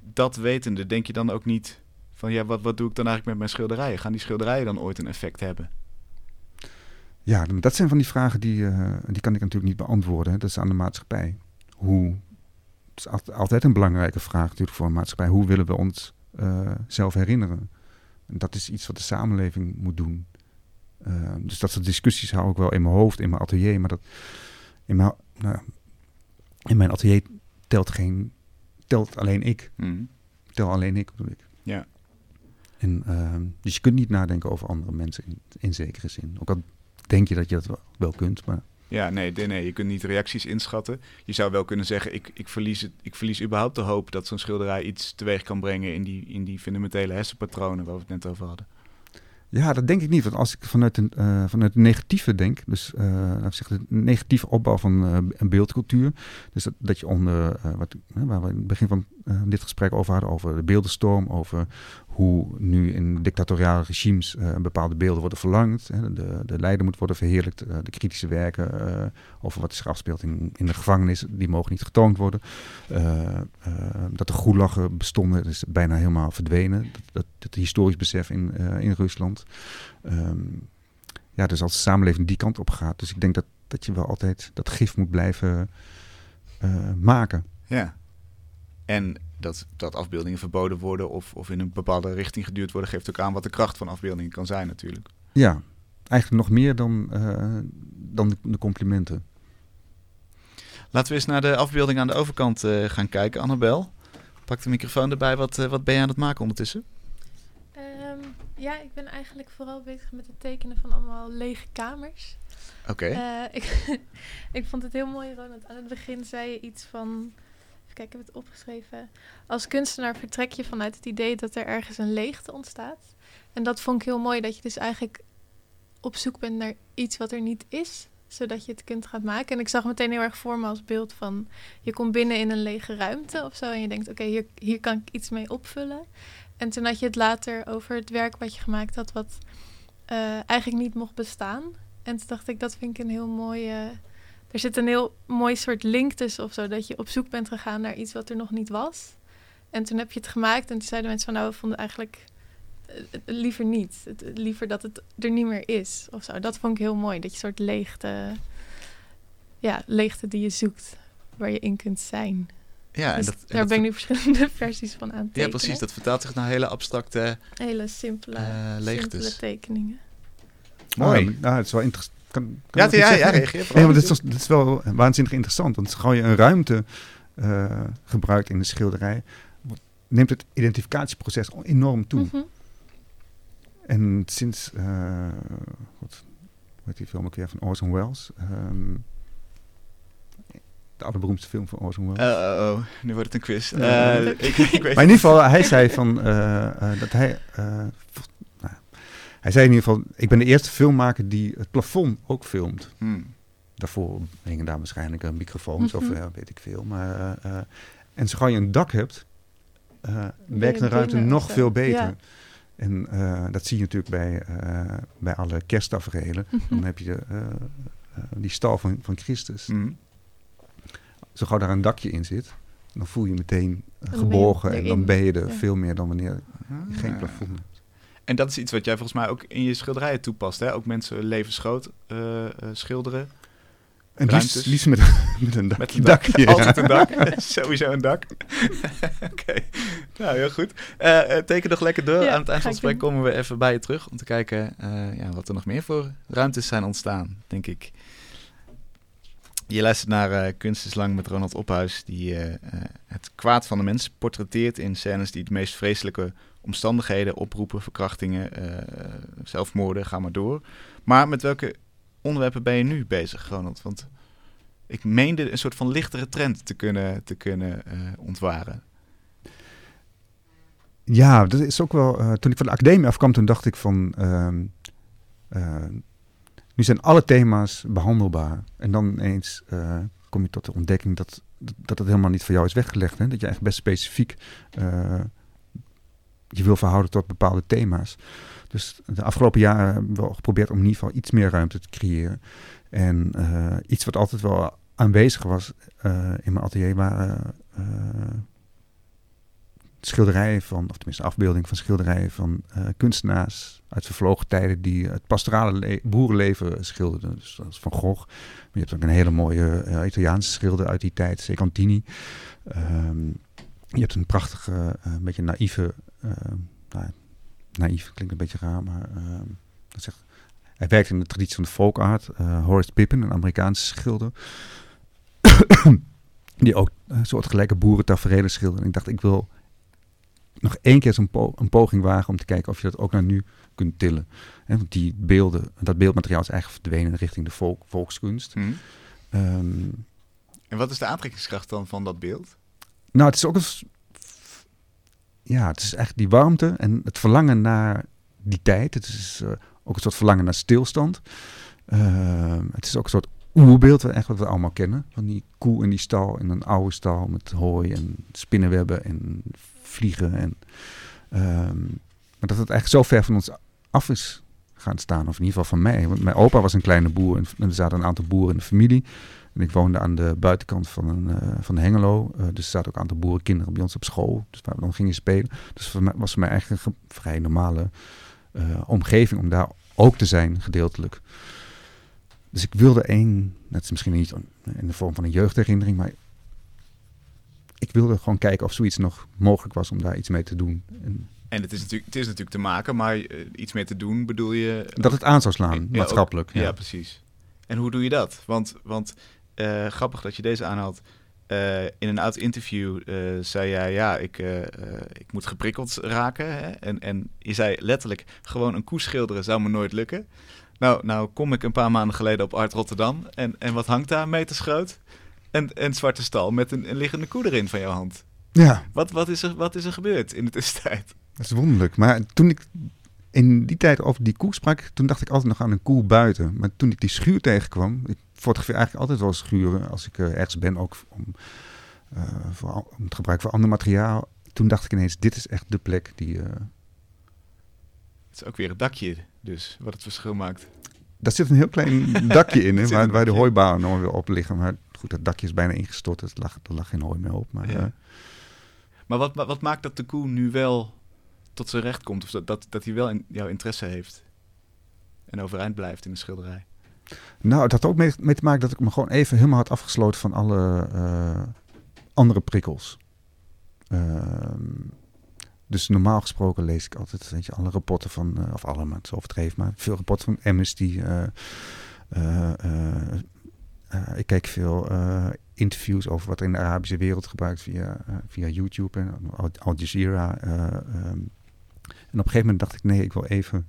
Dat wetende, denk je dan ook niet van ja, wat, wat doe ik dan eigenlijk met mijn schilderijen? Gaan die schilderijen dan ooit een effect hebben? Ja, dat zijn van die vragen die, eh, die kan ik natuurlijk niet beantwoorden. Hè. Dat is aan de maatschappij. Hoe, het is alt- altijd een belangrijke vraag natuurlijk voor een maatschappij. Hoe willen we ons eh, zelf herinneren? En dat is iets wat de samenleving moet doen. Eh, dus dat soort discussies hou ik wel in mijn hoofd, in mijn atelier. Maar dat in mijn, nou, in mijn atelier telt geen, telt alleen ik. Mhm. Tel alleen ik, bedoel ik. Ja. En, ehm, dus je kunt niet nadenken over andere mensen in, in zekere zin. Ook al denk je dat je dat wel, wel kunt, maar Ja, nee, nee, nee, je kunt niet reacties inschatten. Je zou wel kunnen zeggen, ik, ik, verlies, het, ik verlies überhaupt de hoop dat zo'n schilderij iets teweeg kan brengen in die, in die fundamentele hersenpatronen waar we het net over hadden. Ja, dat denk ik niet. Want als ik vanuit een, uh, vanuit een negatieve denk, dus uh, negatieve opbouw van uh, een beeldcultuur. Dus dat, dat je onder, wat, waar we in het begin van dit gesprek over hadden, over de beeldenstorm, over hoe nu in dictatoriale regimes bepaalde beelden worden verlangd. Hè, de, de leider moet worden verheerlijkt, de kritische werken over wat zich afspeelt in, in de gevangenis, die mogen niet getoond worden. dat de goelachen bestonden, is bijna helemaal verdwenen. Dat, dat, historisch besef in, in Rusland. Um, ja, dus als de samenleving die kant op gaat. Dus ik denk dat, dat je wel altijd dat gif moet blijven uh, maken. Ja. En dat, dat afbeeldingen verboden worden of, of in een bepaalde richting geduurd worden, geeft ook aan wat de kracht van afbeeldingen kan zijn natuurlijk. Ja, eigenlijk nog meer dan, uh, dan de, complimenten. Laten we eens naar de afbeelding aan de overkant uh, gaan kijken. Annabel, pak de microfoon erbij. Wat, wat ben je aan het maken ondertussen? Ja, ik ben eigenlijk vooral bezig met het tekenen van allemaal lege kamers. Oké. Eh, (laughs) ik, ik vond het heel mooi, Ronald. Aan het begin zei je iets van. Kijken, ik heb het opgeschreven. Als kunstenaar vertrek je vanuit het idee dat er ergens een leegte ontstaat. En dat vond ik heel mooi, dat je dus eigenlijk op zoek bent naar iets wat er niet is, zodat je het kunt gaan maken. En ik zag meteen heel erg voor me als beeld van je komt binnen in een lege ruimte of zo en je denkt, oké, hier, hier kan ik iets mee opvullen. En toen had je het later over het werk wat je gemaakt had, wat uh, eigenlijk niet mocht bestaan. En toen dacht ik, dat vind ik een heel mooie. Er zit een heel mooi soort link tussen of zo, dat je op zoek bent gegaan naar iets wat er nog niet was. En toen heb je het gemaakt en toen zeiden mensen van, nou, we vonden eigenlijk uh, liever niet. Het, liever dat het er niet meer is of zo. Dat vond ik heel mooi, dat je soort leegte, ja, leegte die je zoekt, waar je in kunt zijn. Ja, en dus dat, daar ben ik nu verschillende (laughs) versies van aan Ja, precies. Dat vertaalt zich naar hele abstracte... Hele simpele, uh, simpele tekeningen. Mooi. Oh, nou, het is wel interessant. Kan, kan ja, ja, ja, reageer Nee, maar dit is, dit is wel waanzinnig interessant. Want als je een ruimte uh, gebruikt in de schilderij... neemt het identificatieproces enorm toe. Mm -hmm. En sinds... Uh, wat, hoe heet die film ook weer? Van Orson Welles... Um, de allerberoemdste film van Orson Welles. Uh, oh, oh, nu wordt het een quiz. Uh, ik, ik weet maar in ieder geval, hij zei van uh, dat hij. Hij zei in ieder geval: Ik ben de eerste filmmaker die het plafond ook filmt. Hmm. Daarvoor hingen daar waarschijnlijk microfoons mm -hmm. of weet ik veel. Maar, en zo gauw je een dak hebt, werkt een ruimte nog veel beter. Ja. En dat zie je natuurlijk bij, bij alle kersttaferelen. Mm -hmm. Dan heb je die stal van, van Christus. Mm zo gauw daar een dakje in zit, dan voel je meteen geborgen en dan ben je er veel meer dan wanneer je geen ah. plafond hebt. En dat is iets wat jij volgens mij ook in je schilderijen toepast, hè? Ook mensen levensgroot uh, uh, schilderen. En liefst, liefst met, (laughs) met een dak. Met een dak. (laughs) Altijd een dak. (laughs) Sowieso een dak. Oké. Okay. Nou, heel goed. Uh, teken nog lekker door. Ja, Aan het eind van het gesprek komen we even bij je terug om te kijken ja, wat er nog meer voor ruimtes zijn ontstaan, denk ik. Je luistert naar uh, Kunst is Lang met Ronald Ophuis, die uh, uh, het kwaad van de mens portretteert in scènes die de meest vreselijke omstandigheden oproepen, verkrachtingen, zelfmoorden, ga maar door. Maar met welke onderwerpen ben je nu bezig, Ronald? Want ik meende een soort van lichtere trend te kunnen, te kunnen ontwaren. Ja, dat is ook wel. toen ik van de academie afkwam, toen dacht ik van. Ehm, nu zijn alle thema's behandelbaar. En dan eens uh, kom je tot de ontdekking dat, dat het helemaal niet voor jou is weggelegd. Hè? Dat je eigenlijk best specifiek je wil verhouden tot bepaalde thema's. Dus de afgelopen jaren hebben we geprobeerd om in ieder geval iets meer ruimte te creëren. En uh, iets wat altijd wel aanwezig was in mijn atelier waren schilderijen van, of tenminste afbeelding van schilderijen van kunstenaars uit vervlogen tijden die het pastorale boerenleven schilderden. Dus dat is Van Gogh. Maar je hebt ook een hele mooie Italiaanse schilder uit die tijd, Secantini. Um, je hebt een prachtige, een beetje naïeve, nou, naïef klinkt een beetje raar, maar ehm, dat zegt, hij werkt in de traditie van de folk art. Horace Pippin, een Amerikaanse schilder. (coughs) die ook een soort gelijke boerentaferelen schilderde. En ik dacht, ik wil nog één keer zo'n po een poging wagen om te kijken of je dat ook naar nu kunt tillen. Hè, want die beelden, dat beeldmateriaal is eigenlijk verdwenen richting de volk, volkskunst. Hm. Ehm, En wat is de aantrekkingskracht dan van dat beeld? nou, het is ook een... Ja, het is echt die warmte en het verlangen naar die tijd. Het is eh, ook een soort verlangen naar stilstand. Ehm, het is ook een soort oerbeeld, wat, echt wat we allemaal kennen. Van die koe in die stal, in een oude stal met hooi en spinnenwebben en vliegen. En, ehm, maar dat het eigenlijk zo ver van ons af is gaan staan, of in ieder geval van mij. Want mijn opa was een kleine boer en er zaten een aantal boeren in de familie. En ik woonde aan de buitenkant van, een, eh, van Hengelo. eh, dus er zaten ook een aantal boerenkinderen bij ons op school. Dus waar we dan gingen spelen. Dus voor mij, was voor mij eigenlijk een vrij normale eh, omgeving om daar ook te zijn, gedeeltelijk. Dus ik wilde één, dat is misschien niet in de vorm van een jeugdherinnering, maar ik wilde gewoon kijken of zoiets nog mogelijk was om daar iets mee te doen. En En het is natuurlijk, het is natuurlijk te maken, maar iets mee te doen bedoel je... dat het aan zou slaan, Ja, ook- maatschappelijk. Ja, ja. precies. En hoe doe je dat? Want, want eh, grappig dat je deze aanhaalt. Eh, in een oud interview eh, zei jij, ja, ik, ik moet geprikkeld raken. Hè? En, en je zei letterlijk, gewoon een koe schilderen zou me nooit lukken. Nou, nou kom ik een paar maanden geleden op Art Rotterdam. En, en wat hangt daar? Meters groot. En een zwarte stal met een, een liggende koe erin van jouw hand. ja, Wat, wat, is er, wat is er gebeurd in de tussentijd? dat is wonderlijk. Maar toen ik in die tijd over die koe sprak, toen dacht ik altijd nog aan een koe buiten. Maar toen ik die schuur tegenkwam, ik fotografeer eigenlijk altijd wel schuren als ik eh, ergens ben, ook om, eh, voor, om het gebruik van ander materiaal. Toen dacht ik ineens, dit is echt de plek die... eh, Het is ook weer het dakje dus, wat het verschil maakt. Daar zit een heel klein (laughs) dakje in, hè, waar, waar de hooibalen nog weer op liggen. Maar goed, dat dakje is bijna ingestort, dus er lag, er lag geen hooi meer op. Maar, Ja. Maar wat, wat, wat maakt dat de koe nu wel tot zijn recht komt? Of dat, dat, dat hij wel in, jouw interesse heeft? En overeind blijft in de schilderij? Nou, het had ook mee, te maken dat ik me gewoon even helemaal had afgesloten van alle eh, andere prikkels. Ehm, dus normaal gesproken lees ik altijd weet je, alle rapporten van, eh, of alle, maar het is overdreven, maar veel rapporten van Amnesty. eh, ik kijk veel interviews over wat er in de Arabische wereld gebruikt via, via YouTube en Al, Jazeera. eh, ehm. en op een gegeven moment dacht ik, nee, ik wil even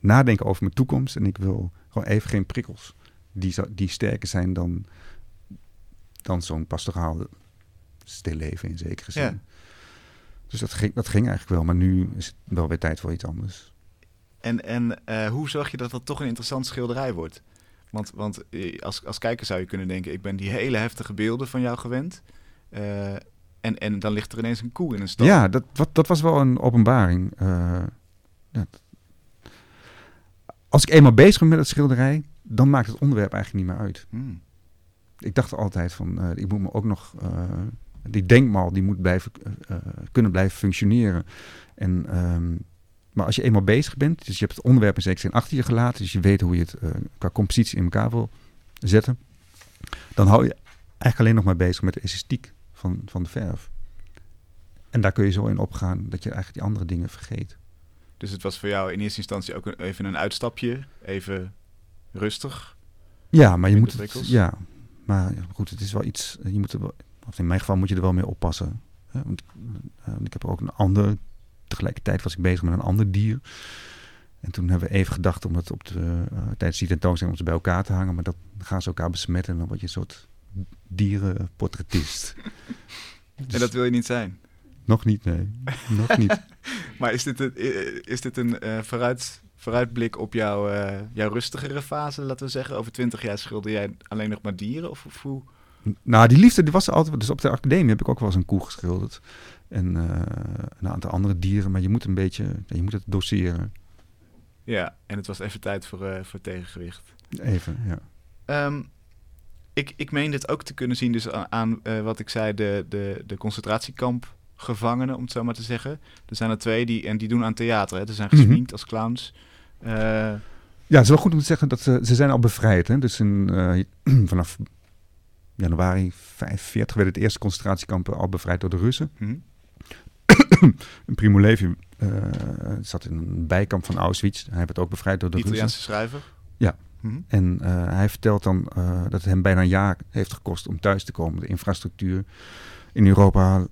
nadenken over mijn toekomst en ik wil gewoon even geen prikkels die, die sterker zijn dan, dan zo'n pastoraal stilleven in zekere zin. Ja. Dus dat ging, dat ging eigenlijk wel, maar nu is het wel weer tijd voor iets anders. En, en eh, hoe zorg je dat dat toch een interessant schilderij wordt? Want, want eh, als, als kijker zou je kunnen denken... ik ben die hele heftige beelden van jou gewend. Eh, en, en dan ligt er ineens een koe in een stal. Ja, dat, wat, dat was wel een openbaring. Ja. Als ik eenmaal bezig ben met het schilderij, dan maakt het onderwerp eigenlijk niet meer uit. Hmm. Ik dacht altijd van, eh, ik moet me ook nog, eh, die denkmal die moet blijven, eh, kunnen blijven functioneren. En, ehm, maar als je eenmaal bezig bent, dus je hebt het onderwerp in zekere zin achter je gelaten, dus je weet hoe je het qua compositie in elkaar wil zetten, dan hou je eigenlijk alleen nog maar bezig met de esthetiek van, van de verf. En daar kun je zo in opgaan dat je eigenlijk die andere dingen vergeet. Dus het was voor jou in eerste instantie ook een, even een uitstapje. Even rustig. Ja, maar je moet het, ja, maar goed, het is wel iets. Je moet er of in mijn geval moet je er wel mee oppassen. Hè? Want, eh, ik heb ook een ander. Tegelijkertijd was ik bezig met een ander dier. En toen hebben we even gedacht om het op de, eh, tijdens die tentoonstelling om ze bij elkaar te hangen. Maar dat gaan ze elkaar besmetten en dan word je een soort dierenportretist. Dus En dat wil je niet zijn. Nog niet, nee. Nog niet. (laughs) Maar is dit een, is dit een eh, vooruit, vooruitblik op jouw, eh, jouw rustigere fase, laten we zeggen? Over twintig jaar schilder jij alleen nog maar dieren? Of, of hoe? Nou, die liefde die was er altijd. Dus op de academie heb ik ook wel eens een koe geschilderd. En eh, een aantal andere dieren. Maar je moet een beetje, je moet het doseren. Ja, en het was even tijd voor, voor tegengewicht. Even, ja. Ehm, ik, ik meen dit ook te kunnen zien dus aan, aan, wat ik zei, de, de, de concentratiekampgevangenen, om het zo maar te zeggen. Er zijn er twee die, en die doen aan theater. Hè. Ze zijn Mhm. gesminkt als clowns. Eh, Ja, het is wel goed om te zeggen dat ze, ze zijn al bevrijd. Hè? Dus in, eh, (clears throat) vanaf januari 45 werden het eerste concentratiekampen al bevrijd door de Russen. (clears throat) En Primo Levi eh, zat in een bijkamp van Auschwitz. Hij werd ook bevrijd door de Russen. Italiaanse schrijver. Ja. Mhm. En hij vertelt dan dat het hem bijna een jaar heeft gekost om thuis te komen. De infrastructuur in Europa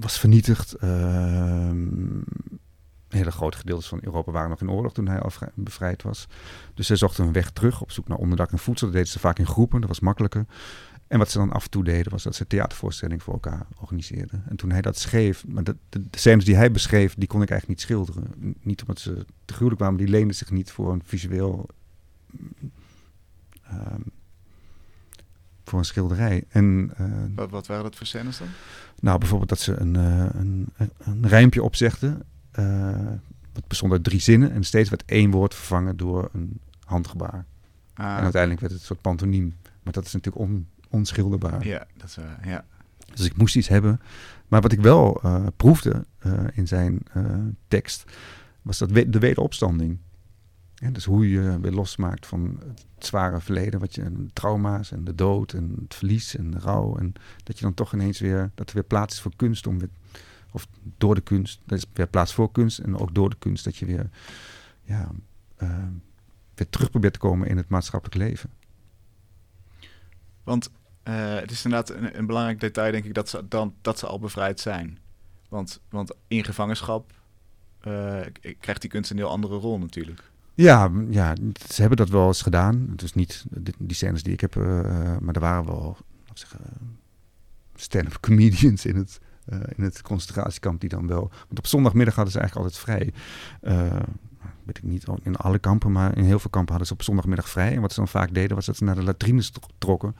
was vernietigd. Ehm, hele grote gedeeltes van Europa waren nog in oorlog toen hij bevrijd was. Dus zij zochten een weg terug op zoek naar onderdak en voedsel. Dat deden ze vaak in groepen, dat was makkelijker. En wat ze dan af en toe deden, was dat ze theatervoorstellingen voor elkaar organiseerden. En toen hij dat schreef, maar de, de, scènes die hij beschreef, die kon ik eigenlijk niet schilderen. Niet omdat ze te gruwelijk waren, maar die leenden zich niet voor een visueel... ehm, voor een schilderij. En eh, Wat, wat waren dat voor scènes dan? nou, bijvoorbeeld dat ze een, eh, een, een, rijmpje opzegden. eh dat bestond uit drie zinnen. En steeds werd één woord vervangen door een handgebaar. Ah, En uiteindelijk werd het een soort pantoniem. Maar dat is natuurlijk on, onschilderbaar. Ja, dat is. Ja. Dus ik moest iets hebben. Maar wat ik wel eh, proefde eh, in zijn eh, tekst, was dat we- de wederopstanding. Ja, dus hoe je weer losmaakt van het zware verleden, wat je, trauma's en de dood en het verlies en de rouw. En dat je dan toch ineens weer, dat er weer plaats is voor kunst om weer, of door de kunst, er is weer plaats voor kunst en ook door de kunst dat je weer, ja, eh, weer terug probeert te komen in het maatschappelijk leven. Want eh, het is inderdaad een, een belangrijk detail, denk ik, dat ze, dan, dat ze al bevrijd zijn. Want, want in gevangenschap eh, krijgt die kunst een heel andere rol natuurlijk. Ja, ja, ze hebben dat wel eens gedaan. Het is niet die, scènes die ik heb, eh, maar er waren wel zeggen, stand-up comedians in het, eh, in het concentratiekamp die dan wel. Want op zondagmiddag hadden ze eigenlijk altijd vrij. Eh, weet ik niet in alle kampen, maar in heel veel kampen hadden ze op zondagmiddag vrij. En wat ze dan vaak deden, was dat ze naar de latrines tro- trokken.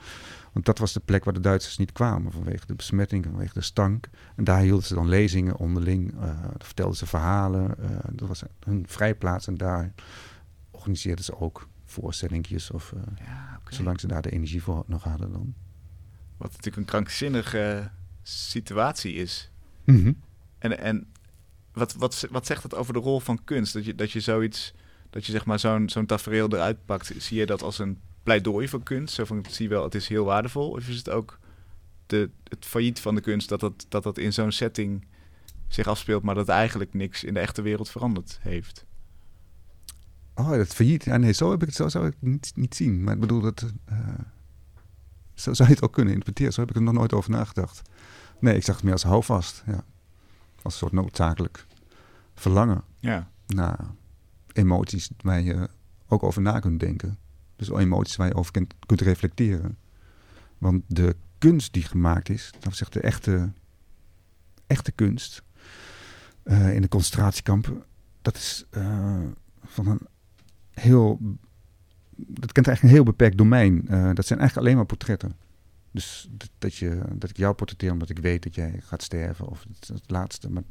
Want dat was de plek waar de Duitsers niet kwamen vanwege de besmetting, vanwege de stank. En daar hielden ze dan lezingen onderling, vertelden ze verhalen. dat was hun vrijplaats en daar organiseerden ze ook voorstellingjes of eh, Ja, oké. zolang ze daar de energie voor nog hadden dan. Wat natuurlijk een krankzinnige situatie is. En, en wat, wat, wat zegt dat over de rol van kunst? Dat je, dat je zoiets, dat je zeg maar zo'n zo'n tafereel eruit pakt. Zie je dat als een pleidooi voor kunst? Zo van, zie je wel, het is heel waardevol. Of is het ook de, het failliet van de kunst dat dat, dat, dat in zo'n setting zich afspeelt, maar dat eigenlijk niks in de echte wereld veranderd heeft? Oh, dat failliet. Ja, nee, zo, heb ik het, zo zou ik het niet, niet zien. Maar ik bedoel, dat, eh, zo zou je het ook kunnen interpreteren. Zo heb ik er nog nooit over nagedacht. Nee, ik zag het meer als houvast. Ja. Als een soort noodzakelijk verlangen Ja, naar emoties waar je ook over na kunt denken. Dus emoties waar je over kunt, kunt reflecteren. Want de kunst die gemaakt is, dat zeggen de echte, echte kunst eh, in de concentratiekampen, dat is eh, van een heel. Dat kent eigenlijk een heel beperkt domein. Eh, dat zijn eigenlijk alleen maar portretten. Dus dat, je, dat ik jou portretteer omdat ik weet dat jij gaat sterven. Of het, laatste. Maar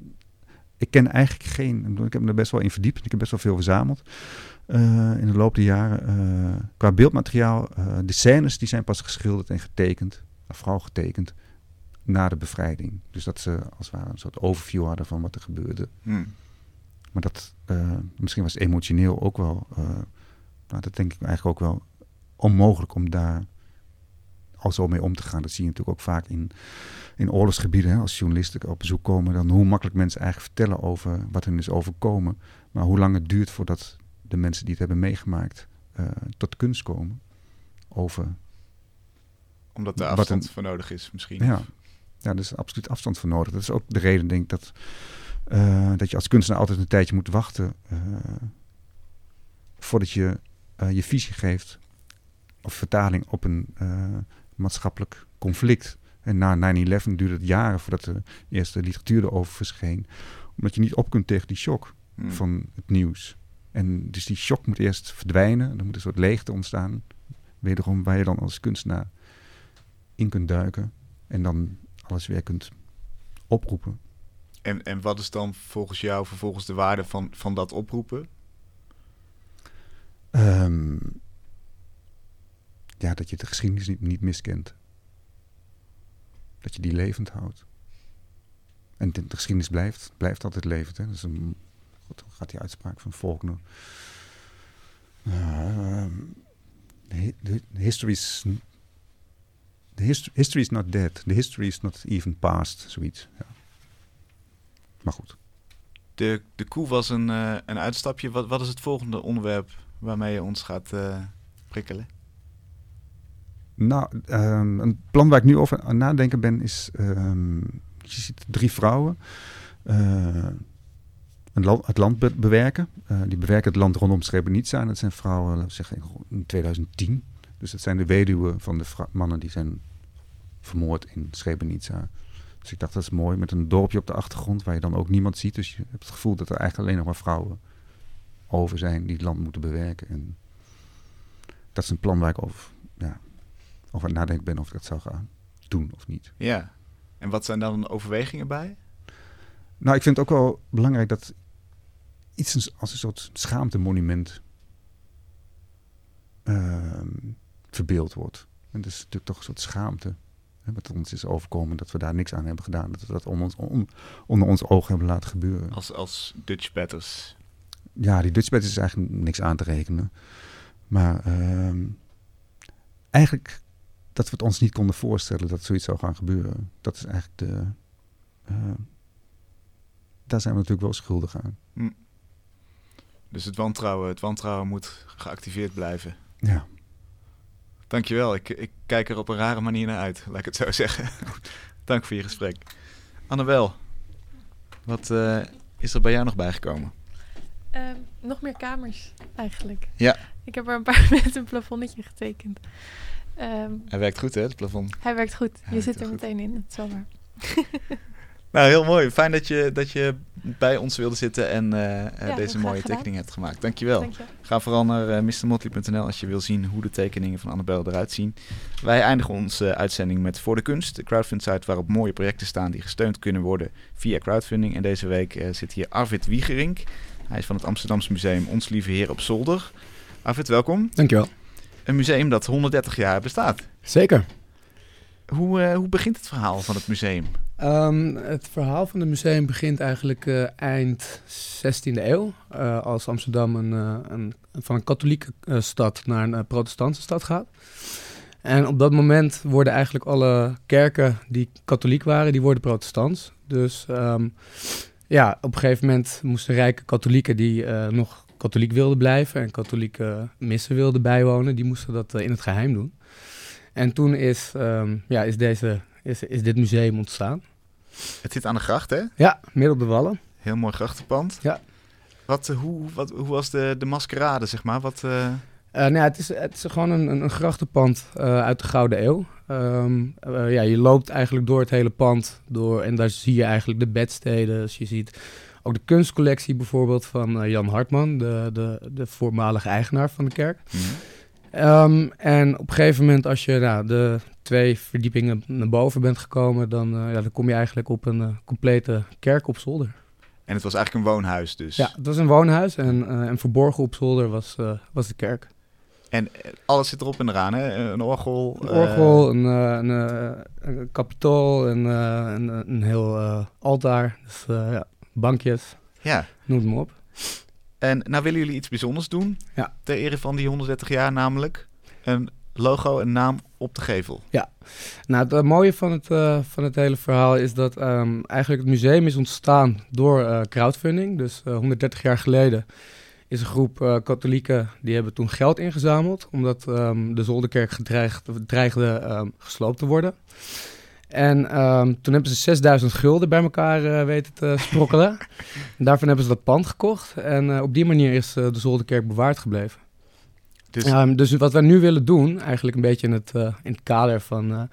ik ken eigenlijk geen. Ik, heb me er best wel in verdiept. Ik heb best wel veel verzameld. eh, in de loop der jaren. Eh, qua beeldmateriaal. de scènes die zijn pas geschilderd en getekend. Vooral getekend. Na de bevrijding. Dus dat ze als het ware een soort overview hadden van wat er gebeurde. hm. Maar dat, eh, misschien was het emotioneel ook wel, eh, nou, dat denk ik eigenlijk ook wel onmogelijk om daar al zo mee om te gaan. Dat zie je natuurlijk ook vaak in, in oorlogsgebieden. Hè, als journalisten op bezoek komen, dan hoe makkelijk mensen eigenlijk vertellen over wat hen is overkomen. Maar hoe lang het duurt voordat de mensen die het hebben meegemaakt eh, tot kunst komen. Over, omdat de Wat afstand een- voor nodig is misschien. ja, ja, er is absoluut afstand voor nodig. Dat is ook de reden, denk ik, dat, eh, dat je als kunstenaar altijd een tijdje moet wachten eh, voordat je eh, je visie geeft of vertaling op een maatschappelijk conflict. En na 9-11 duurde het jaren voordat de eerste literatuur erover verscheen. Omdat je niet op kunt tegen die shock Hm. van het nieuws. En dus die shock moet eerst verdwijnen. Er moet een soort leegte ontstaan. Wederom waar je dan als kunstenaar in kunt duiken. En dan alles weer kunt oproepen. En, en wat is dan volgens jou vervolgens de waarde van, van dat oproepen? Ehm, ja, dat je de geschiedenis niet, niet miskent. Dat je die levend houdt. En de, de geschiedenis blijft, blijft altijd levend. Hè? Dat is een, goed, dan gaat die uitspraak van Faulkner. Ehm, the the history is... The hist- history is not dead. The history is not even past. Zoiets. Ja. Maar goed. De, de koe was een, eh, een uitstapje. Wat, wat is het volgende onderwerp waarmee je ons gaat eh, prikkelen? Nou, ehm, een plan waar ik nu over aan nadenken ben is... ehm, je ziet drie vrouwen uh, een land, het land bewerken. Uh, die bewerken het land rondom Srebrenica. En dat zijn vrouwen, laten we zeggen, in 2010. Dus dat zijn de weduwen van de mannen die zijn vermoord in Srebrenica. Dus ik dacht, dat is mooi, met een dorpje op de achtergrond waar je dan ook niemand ziet. Dus je hebt het gevoel dat er eigenlijk alleen nog maar vrouwen over zijn die het land moeten bewerken. En dat is een plan waar ik over, ja, over aan nadenken ben of ik dat zou gaan doen of niet. Ja, en wat zijn dan overwegingen bij? Nou, ik vind het ook wel belangrijk dat iets als een soort schaamtemonument uh, verbeeld wordt. En dat is natuurlijk toch een soort schaamte wat ons is overkomen, dat we daar niks aan hebben gedaan. Dat we dat onder ons, onder ons ogen hebben laten gebeuren. Als, als Dutch Batters? Ja, die Dutch Batters is eigenlijk niks aan te rekenen. Maar uh, eigenlijk dat we het ons niet konden voorstellen dat zoiets zou gaan gebeuren. Dat is eigenlijk de... Uh, daar zijn we natuurlijk wel schuldig aan. Hm. Dus het wantrouwen, het wantrouwen moet geactiveerd blijven. Ja. Dankjewel. Ik, ik kijk er op een rare manier naar uit, laat ik het zo (laughs) zeggen. Dank voor je gesprek. Annabel, wat uh, is er bij jou nog bijgekomen? Uh, nog meer kamers, eigenlijk. Ja. Ik heb er een paar (laughs) met een plafonnetje getekend. Um, hij werkt goed, hè, het plafond? Hij werkt goed. je zit er meteen in, het zomaar. (laughs) Nou, heel mooi. Fijn dat je, dat je bij ons wilde zitten en uh, deze mooie tekening hebt gemaakt. Dankjewel. Dank je. Ga vooral naar uh, mrmotley.nl als je wil zien hoe de tekeningen van Annabel eruit zien. Wij eindigen onze uitzending met Voor de Kunst, de crowdfund site waarop mooie projecten staan die gesteund kunnen worden via crowdfunding. En deze week uh, zit hier Arvid Wiegerink. Hij is van het Amsterdamse Museum Ons Lieve Heer op Zolder. Arvid, welkom. Dankjewel. Een museum dat 130 jaar bestaat. Zeker. Hoe, hoe begint het verhaal van het museum? Um, het verhaal van het museum begint eigenlijk uh, eind 16e eeuw. Uh, als Amsterdam een, uh, een, van een katholieke stad naar een protestantse stad gaat. En op dat moment worden eigenlijk alle kerken die katholiek waren, die worden protestants. Dus um, ja, op een gegeven moment moesten rijke katholieken die nog katholiek wilden blijven en katholieke missen wilden bijwonen, die moesten dat in het geheim doen. En toen is, um, ja, is, deze, is, is dit museum ontstaan. Het zit aan de gracht, hè? Ja, midden op de wallen. Heel mooi grachtenpand. Ja. Wat, eh, hoe, wat, hoe was de, de maskerade, zeg maar? Wat, uh... Uh, nou ja, het, is, het is gewoon een, een, grachtenpand uit de Gouden Eeuw. Um, ja, je loopt eigenlijk door het hele pand door en daar zie je eigenlijk de bedsteden. Dus je ziet ook de kunstcollectie bijvoorbeeld van Jan Hartman, de, de, de voormalige eigenaar van de kerk. Mhm. Um, en op een gegeven moment, als je nou, de twee verdiepingen naar boven bent gekomen, dan, uh, ja, dan kom je eigenlijk op een uh, complete kerk op zolder. En het was eigenlijk een woonhuis dus? Ja, het was een woonhuis en, uh, en verborgen op zolder was, was de kerk. En alles zit erop en eraan, hè? Een orgel? Een orgel, een, een, een, kapitool, en een, een heel altaar, dus, ja, bankjes, ja. noem het maar op. En nou willen jullie iets bijzonders doen, ja. ter ere van die 130 jaar namelijk. Een logo en naam op de gevel. Ja, nou het mooie van het, uh, van het hele verhaal is dat um, eigenlijk het museum is ontstaan door uh, crowdfunding. Dus uh, 130 jaar geleden is een groep katholieken die hebben toen geld ingezameld, omdat um, de Zolderkerk gedreigd, dreigde um, gesloopt te worden. En toen hebben ze 6000 gulden bij elkaar weten te (laughs) sprokkelen. en daarvan hebben ze dat pand gekocht. En op die manier is de Zolderkerk bewaard gebleven. Dus... Um, dus wat we nu willen doen, eigenlijk een beetje in het, in het kader van,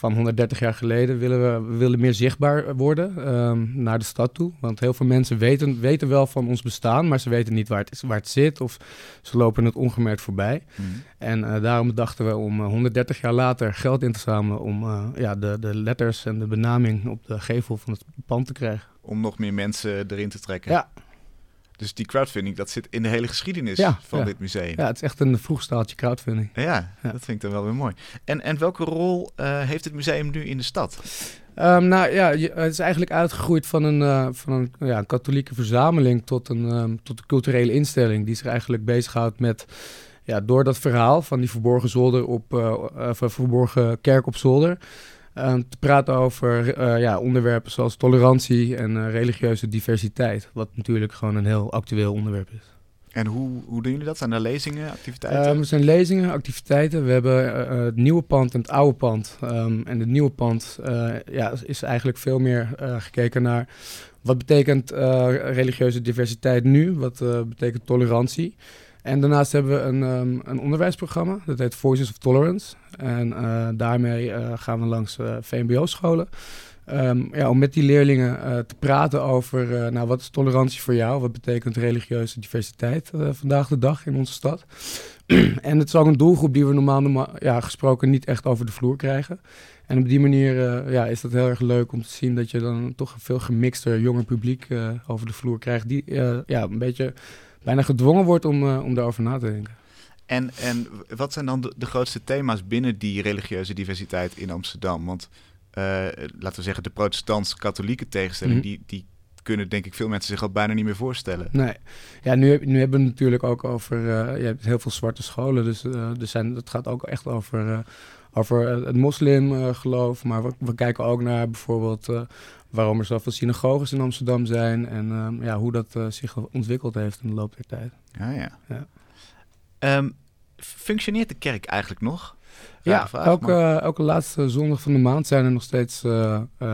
van 130 jaar geleden, willen we, we willen meer zichtbaar worden um, naar de stad toe. Want heel veel mensen weten, weten wel van ons bestaan, maar ze weten niet waar het, is, waar het zit of ze lopen het ongemerkt voorbij. Mm. En uh, daarom dachten we om 130 jaar later geld in te zamelen om ja, de, de letters en de benaming op de gevel van het pand te krijgen. Om nog meer mensen erin te trekken. Ja, dus die crowdfunding, dat zit in de hele geschiedenis van dit museum. Ja, het is echt een vroeg staaltje crowdfunding. Ja, ja, dat vind ik dan wel weer mooi. En, en welke rol uh, heeft het museum nu in de stad? Um, nou ja, het is eigenlijk uitgegroeid van een, uh, van een ja, katholieke verzameling tot een, um, tot een culturele instelling die zich eigenlijk bezighoudt met ja, door dat verhaal van die verborgen zolder op uh, verborgen kerk op zolder. Ehm, te praten over uh, ja, onderwerpen zoals tolerantie en uh, religieuze diversiteit. Wat natuurlijk gewoon een heel actueel onderwerp is. En hoe, hoe doen jullie dat? Zijn er lezingen, activiteiten? Um, er zijn lezingen, activiteiten. We hebben uh, het nieuwe pand en het oude pand. Um, en het nieuwe pand uh, ja, is eigenlijk veel meer uh, gekeken naar wat betekent religieuze diversiteit nu, wat betekent tolerantie. En daarnaast hebben we een, um, een onderwijsprogramma, dat heet Voices of Tolerance. En daarmee gaan we langs VMBO-scholen. Um, ja, om met die leerlingen te praten over nou, wat is tolerantie voor jou? Wat betekent religieuze diversiteit vandaag de dag in onze stad? (clears throat) en het is ook een doelgroep die we normaal ja, gesproken niet echt over de vloer krijgen. En op die manier ja, is dat heel erg leuk om te zien dat je dan toch een veel gemixter jonger publiek over de vloer krijgt. Die ja, een beetje bijna gedwongen wordt om, om daarover na te denken. En, en wat zijn dan de, de grootste thema's binnen die religieuze diversiteit in Amsterdam? Want uh, laten we zeggen, de protestants-katholieke tegenstelling, mm -hmm. die, die kunnen denk ik veel mensen zich al bijna niet meer voorstellen. Nee, ja, nu, nu hebben we het natuurlijk ook over, uh, je hebt heel veel zwarte scholen, dus uh, er zijn, het gaat ook echt over, uh, over het moslimgeloof, maar we, we, kijken ook naar bijvoorbeeld waarom er zoveel synagoges in Amsterdam zijn en ja, hoe dat zich ontwikkeld heeft in de loop der tijd. Ja, ja. ja. Um, functioneert de kerk eigenlijk nog? Ja, vraag, elke, maar... elke laatste zondag van de maand zijn er nog steeds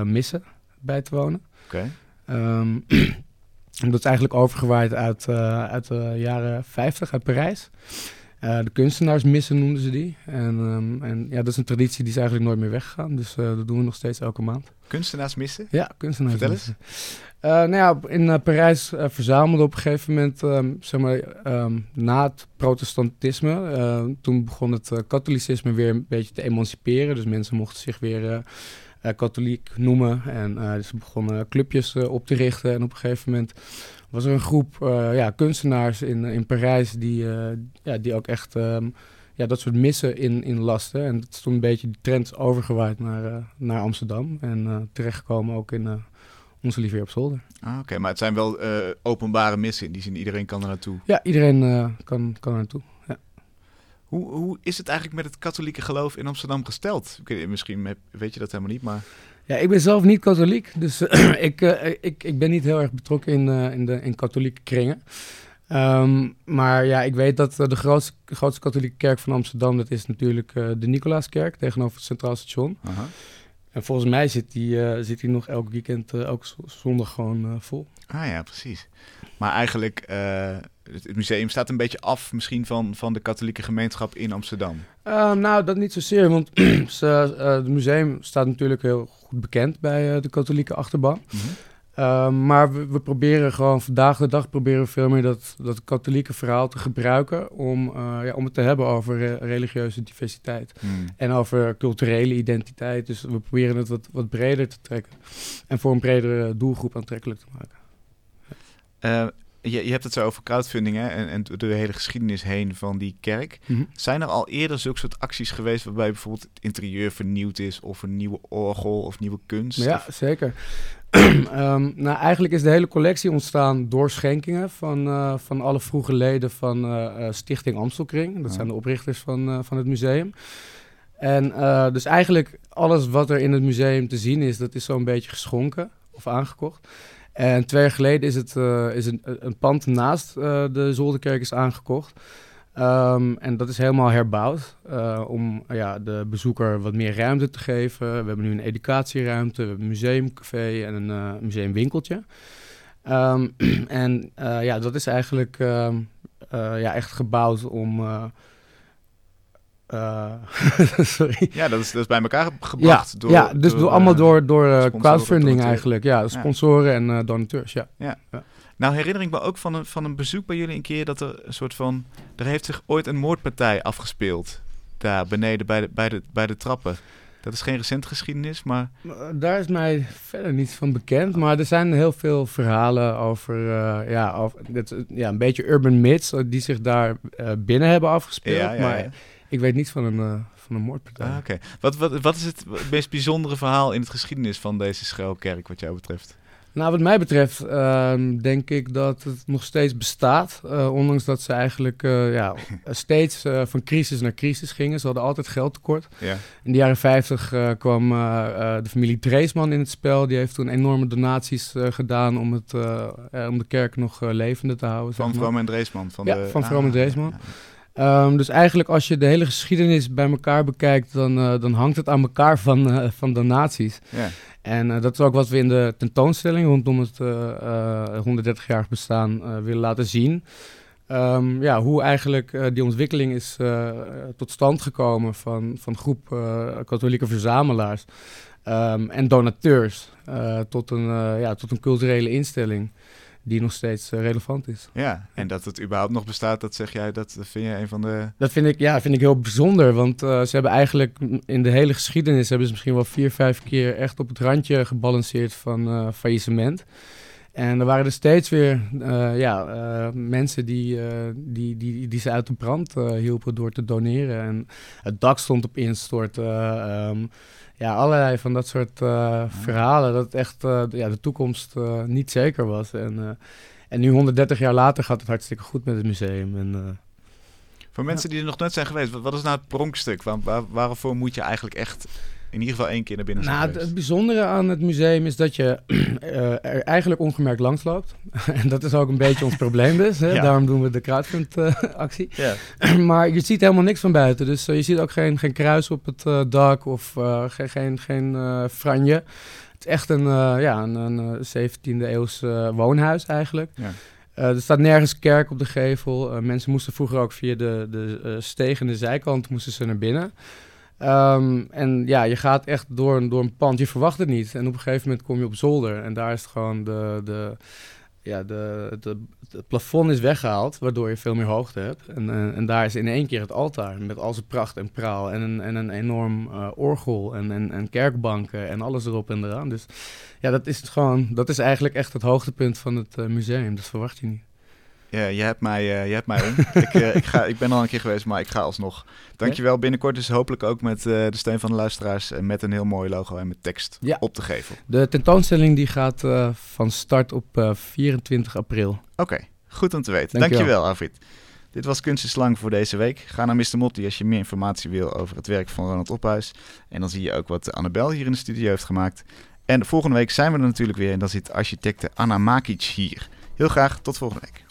missen bij te wonen. Oké. Okay. Um, (clears throat) dat is eigenlijk overgewaaid uit, uh, uit de jaren 50 uit Parijs. de kunstenaarsmissen noemden ze die. En, um, en ja, dat is een traditie die is eigenlijk nooit meer weggegaan. Dus dat doen we nog steeds elke maand. Kunstenaarsmissen? Ja, kunstenaarsmissen. Uh, nou ja, in uh, Parijs uh, verzamelde op een gegeven moment, um, zeg maar, um, na het protestantisme, toen begon het katholicisme weer een beetje te emanciperen. Dus mensen mochten zich weer katholiek noemen en ze begonnen clubjes op te richten. En op een gegeven moment was er een groep ja, kunstenaars in, in Parijs die, ja, die ook echt um, ja, dat soort missen in, in lasten. En dat is toen een beetje die trend overgewaaid naar, naar Amsterdam en terechtgekomen ook in onze Lieve op zolder. Ah, Oké, maar het zijn wel uh, openbare missen in die zin. Iedereen kan er naartoe. Ja, iedereen uh, kan, kan er naartoe. Hoe, hoe is het eigenlijk met het katholieke geloof in Amsterdam gesteld? Misschien weet je dat helemaal niet, maar... Ja, ik ben zelf niet katholiek, dus uh, (clears throat) ik, ik, ik ben niet heel erg betrokken in, in, de, in katholieke kringen. Um, maar ja, ik weet dat de grootste, grootste katholieke kerk van Amsterdam, dat is natuurlijk de Nicolaaskerk tegenover het Centraal Station. Aha. En volgens mij zit die, uh, zit die nog elk weekend, uh, elke zondag gewoon uh, vol. Ah ja, precies. Maar eigenlijk, het museum staat een beetje af misschien van, van de katholieke gemeenschap in Amsterdam. Ehm, nou, dat niet zozeer, want (clears throat) het museum staat natuurlijk heel goed bekend bij de katholieke achterban. Mm -hmm. Uh, maar we, we, proberen gewoon vandaag de dag proberen we veel meer dat, dat katholieke verhaal te gebruiken om, ja, om het te hebben over re religieuze diversiteit mm. en over culturele identiteit. Dus we proberen het wat, wat breder te trekken en voor een bredere doelgroep aantrekkelijk te maken. Je, je hebt het zo over crowdfunding hè? En, en de hele geschiedenis heen van die kerk. Mm -hmm. Zijn er al eerder zulke soort acties geweest waarbij bijvoorbeeld het interieur vernieuwd is of een nieuwe orgel of nieuwe kunst? Ja, of... zeker. um, (clears throat) nou, eigenlijk is de hele collectie ontstaan door schenkingen van, uh, van alle vroege leden van uh, Stichting Amstelkring. Dat Ja. zijn de oprichters van, uh, van het museum. En dus eigenlijk alles wat er in het museum te zien is, dat is zo'n beetje geschonken of aangekocht. En twee jaar geleden is, het, uh, is een, een pand naast uh, de Zolderkerk is aangekocht. Um, en dat is helemaal herbouwd uh, om ja, de bezoeker wat meer ruimte te geven. We hebben nu een educatieruimte, we hebben een museumcafé en een museumwinkeltje. Um, (clears throat) en ja, dat is eigenlijk ja, echt gebouwd om... (laughs) sorry. Ja, dat is, dat is bij elkaar gebracht. Ja, door, ja dus door, allemaal door, door sponsoren, crowdfunding eigenlijk. Ja, sponsoren en donateurs, ja. Nou herinner ik me ook van een, van een bezoek bij jullie een keer dat er een soort van... Er heeft zich ooit een moordpartij afgespeeld. Daar beneden bij de, bij de, bij de trappen. Dat is geen recente geschiedenis, maar... Daar is mij verder niets van bekend. Maar er zijn heel veel verhalen over, uh, ja, over dit, ja, een beetje urban myths... die zich daar uh, binnen hebben afgespeeld. Ja, ja, maar ja. Ik weet niet van een, uh, van een moordpartij. Ah. Okay. Wat, wat, wat is het meest bijzondere verhaal in het geschiedenis van deze schuilkerk wat jou betreft? Nou, wat mij betreft ehm, denk ik dat het nog steeds bestaat. Uh, ondanks dat ze eigenlijk uh, ja, (laughs) steeds van crisis naar crisis gingen. Ze hadden altijd geldtekort. Ja. In de jaren 50 kwam de familie Dreesman in het spel. Die heeft toen enorme donaties gedaan om, het, om de kerk nog levende te houden. Van Vroom en Dreesman? Van ja, de... van Vroom en Dreesman. Um, dus eigenlijk als je de hele geschiedenis bij elkaar bekijkt, dan, uh, dan hangt het aan elkaar van, uh, van donaties. Ja. En uh, dat is ook wat we in de tentoonstelling rondom het 130-jarig bestaan willen laten zien. Um, ja, hoe eigenlijk die ontwikkeling is tot stand gekomen van, van groep katholieke verzamelaars um, en donateurs tot, een, ja, tot een culturele instelling die nog steeds uh, relevant is. Ja, en dat het überhaupt nog bestaat, dat zeg jij, dat vind je een van de... Dat vind ik, ja, vind ik heel bijzonder, want uh, ze hebben eigenlijk in de hele geschiedenis, hebben ze misschien wel vier, vijf keer echt op het randje gebalanceerd van uh, faillissement. En er waren er steeds weer ja, mensen die, die, die, die ze uit de brand hielpen door te doneren. En het dak stond op instorten. Um, ja, allerlei van dat soort uh, verhalen. Dat echt uh, ja, de toekomst uh, niet zeker was. En, en nu 130 jaar later gaat het hartstikke goed met het museum. En, Voor mensen die er nog nooit zijn geweest, wat, wat is nou het pronkstuk? Waar, waar, waarvoor moet je eigenlijk echt in ieder geval één keer naar binnen zijn Nou, het bijzondere aan het museum is dat je uh, (clears throat) er eigenlijk ongemerkt langs loopt. (laughs) en dat is ook een beetje ons probleem dus. Hè? Ja. Daarom doen we de crowdfund-actie. Ja. (clears throat) maar je ziet helemaal niks van buiten. Dus uh, je ziet ook geen, geen kruis op het uh, dak of geen, geen, geen franje. Het is echt een, ja, een, een 17e eeuws woonhuis eigenlijk. Ja. Uh, er staat nergens kerk op de gevel. Uh, mensen moesten vroeger ook via de, de uh, steeg en de zijkant moesten ze naar binnen. Um, en ja, je gaat echt door een, door een pand. Je verwacht het niet. En op een gegeven moment kom je op zolder. En daar is het gewoon de, de, ja, de, de, het plafond is weggehaald, waardoor je veel meer hoogte hebt. En, en, en, daar is in één keer het altaar met al zijn pracht en praal. En een, en een enorm uh, orgel en, en, en kerkbanken en alles erop en eraan. Dus ja, dat is gewoon, dat is eigenlijk echt het hoogtepunt van het uh, museum. Dat verwacht je niet. Ja, je hebt mij, uh, je hebt mij om. (laughs) ik, uh, ik, ga, ik ben al een keer geweest, maar ik ga alsnog. Dankjewel. Ja? Binnenkort dus hopelijk ook met uh, de steun van de luisteraars. En met een heel mooi logo en met tekst ja. op de gevel. De tentoonstelling die gaat van start op 24 april. Oké, okay, goed om te weten. Dankjewel, Dankjewel Arvid. Dit was Kunst is Lang voor deze week. Ga naar Mr. Motti als je meer informatie wil over het werk van Ronald Ophuis. En dan zie je ook wat Annabel hier in de studio heeft gemaakt. En volgende week zijn we er natuurlijk weer. En dan zit architecte Anna Makic hier. Heel graag tot volgende week.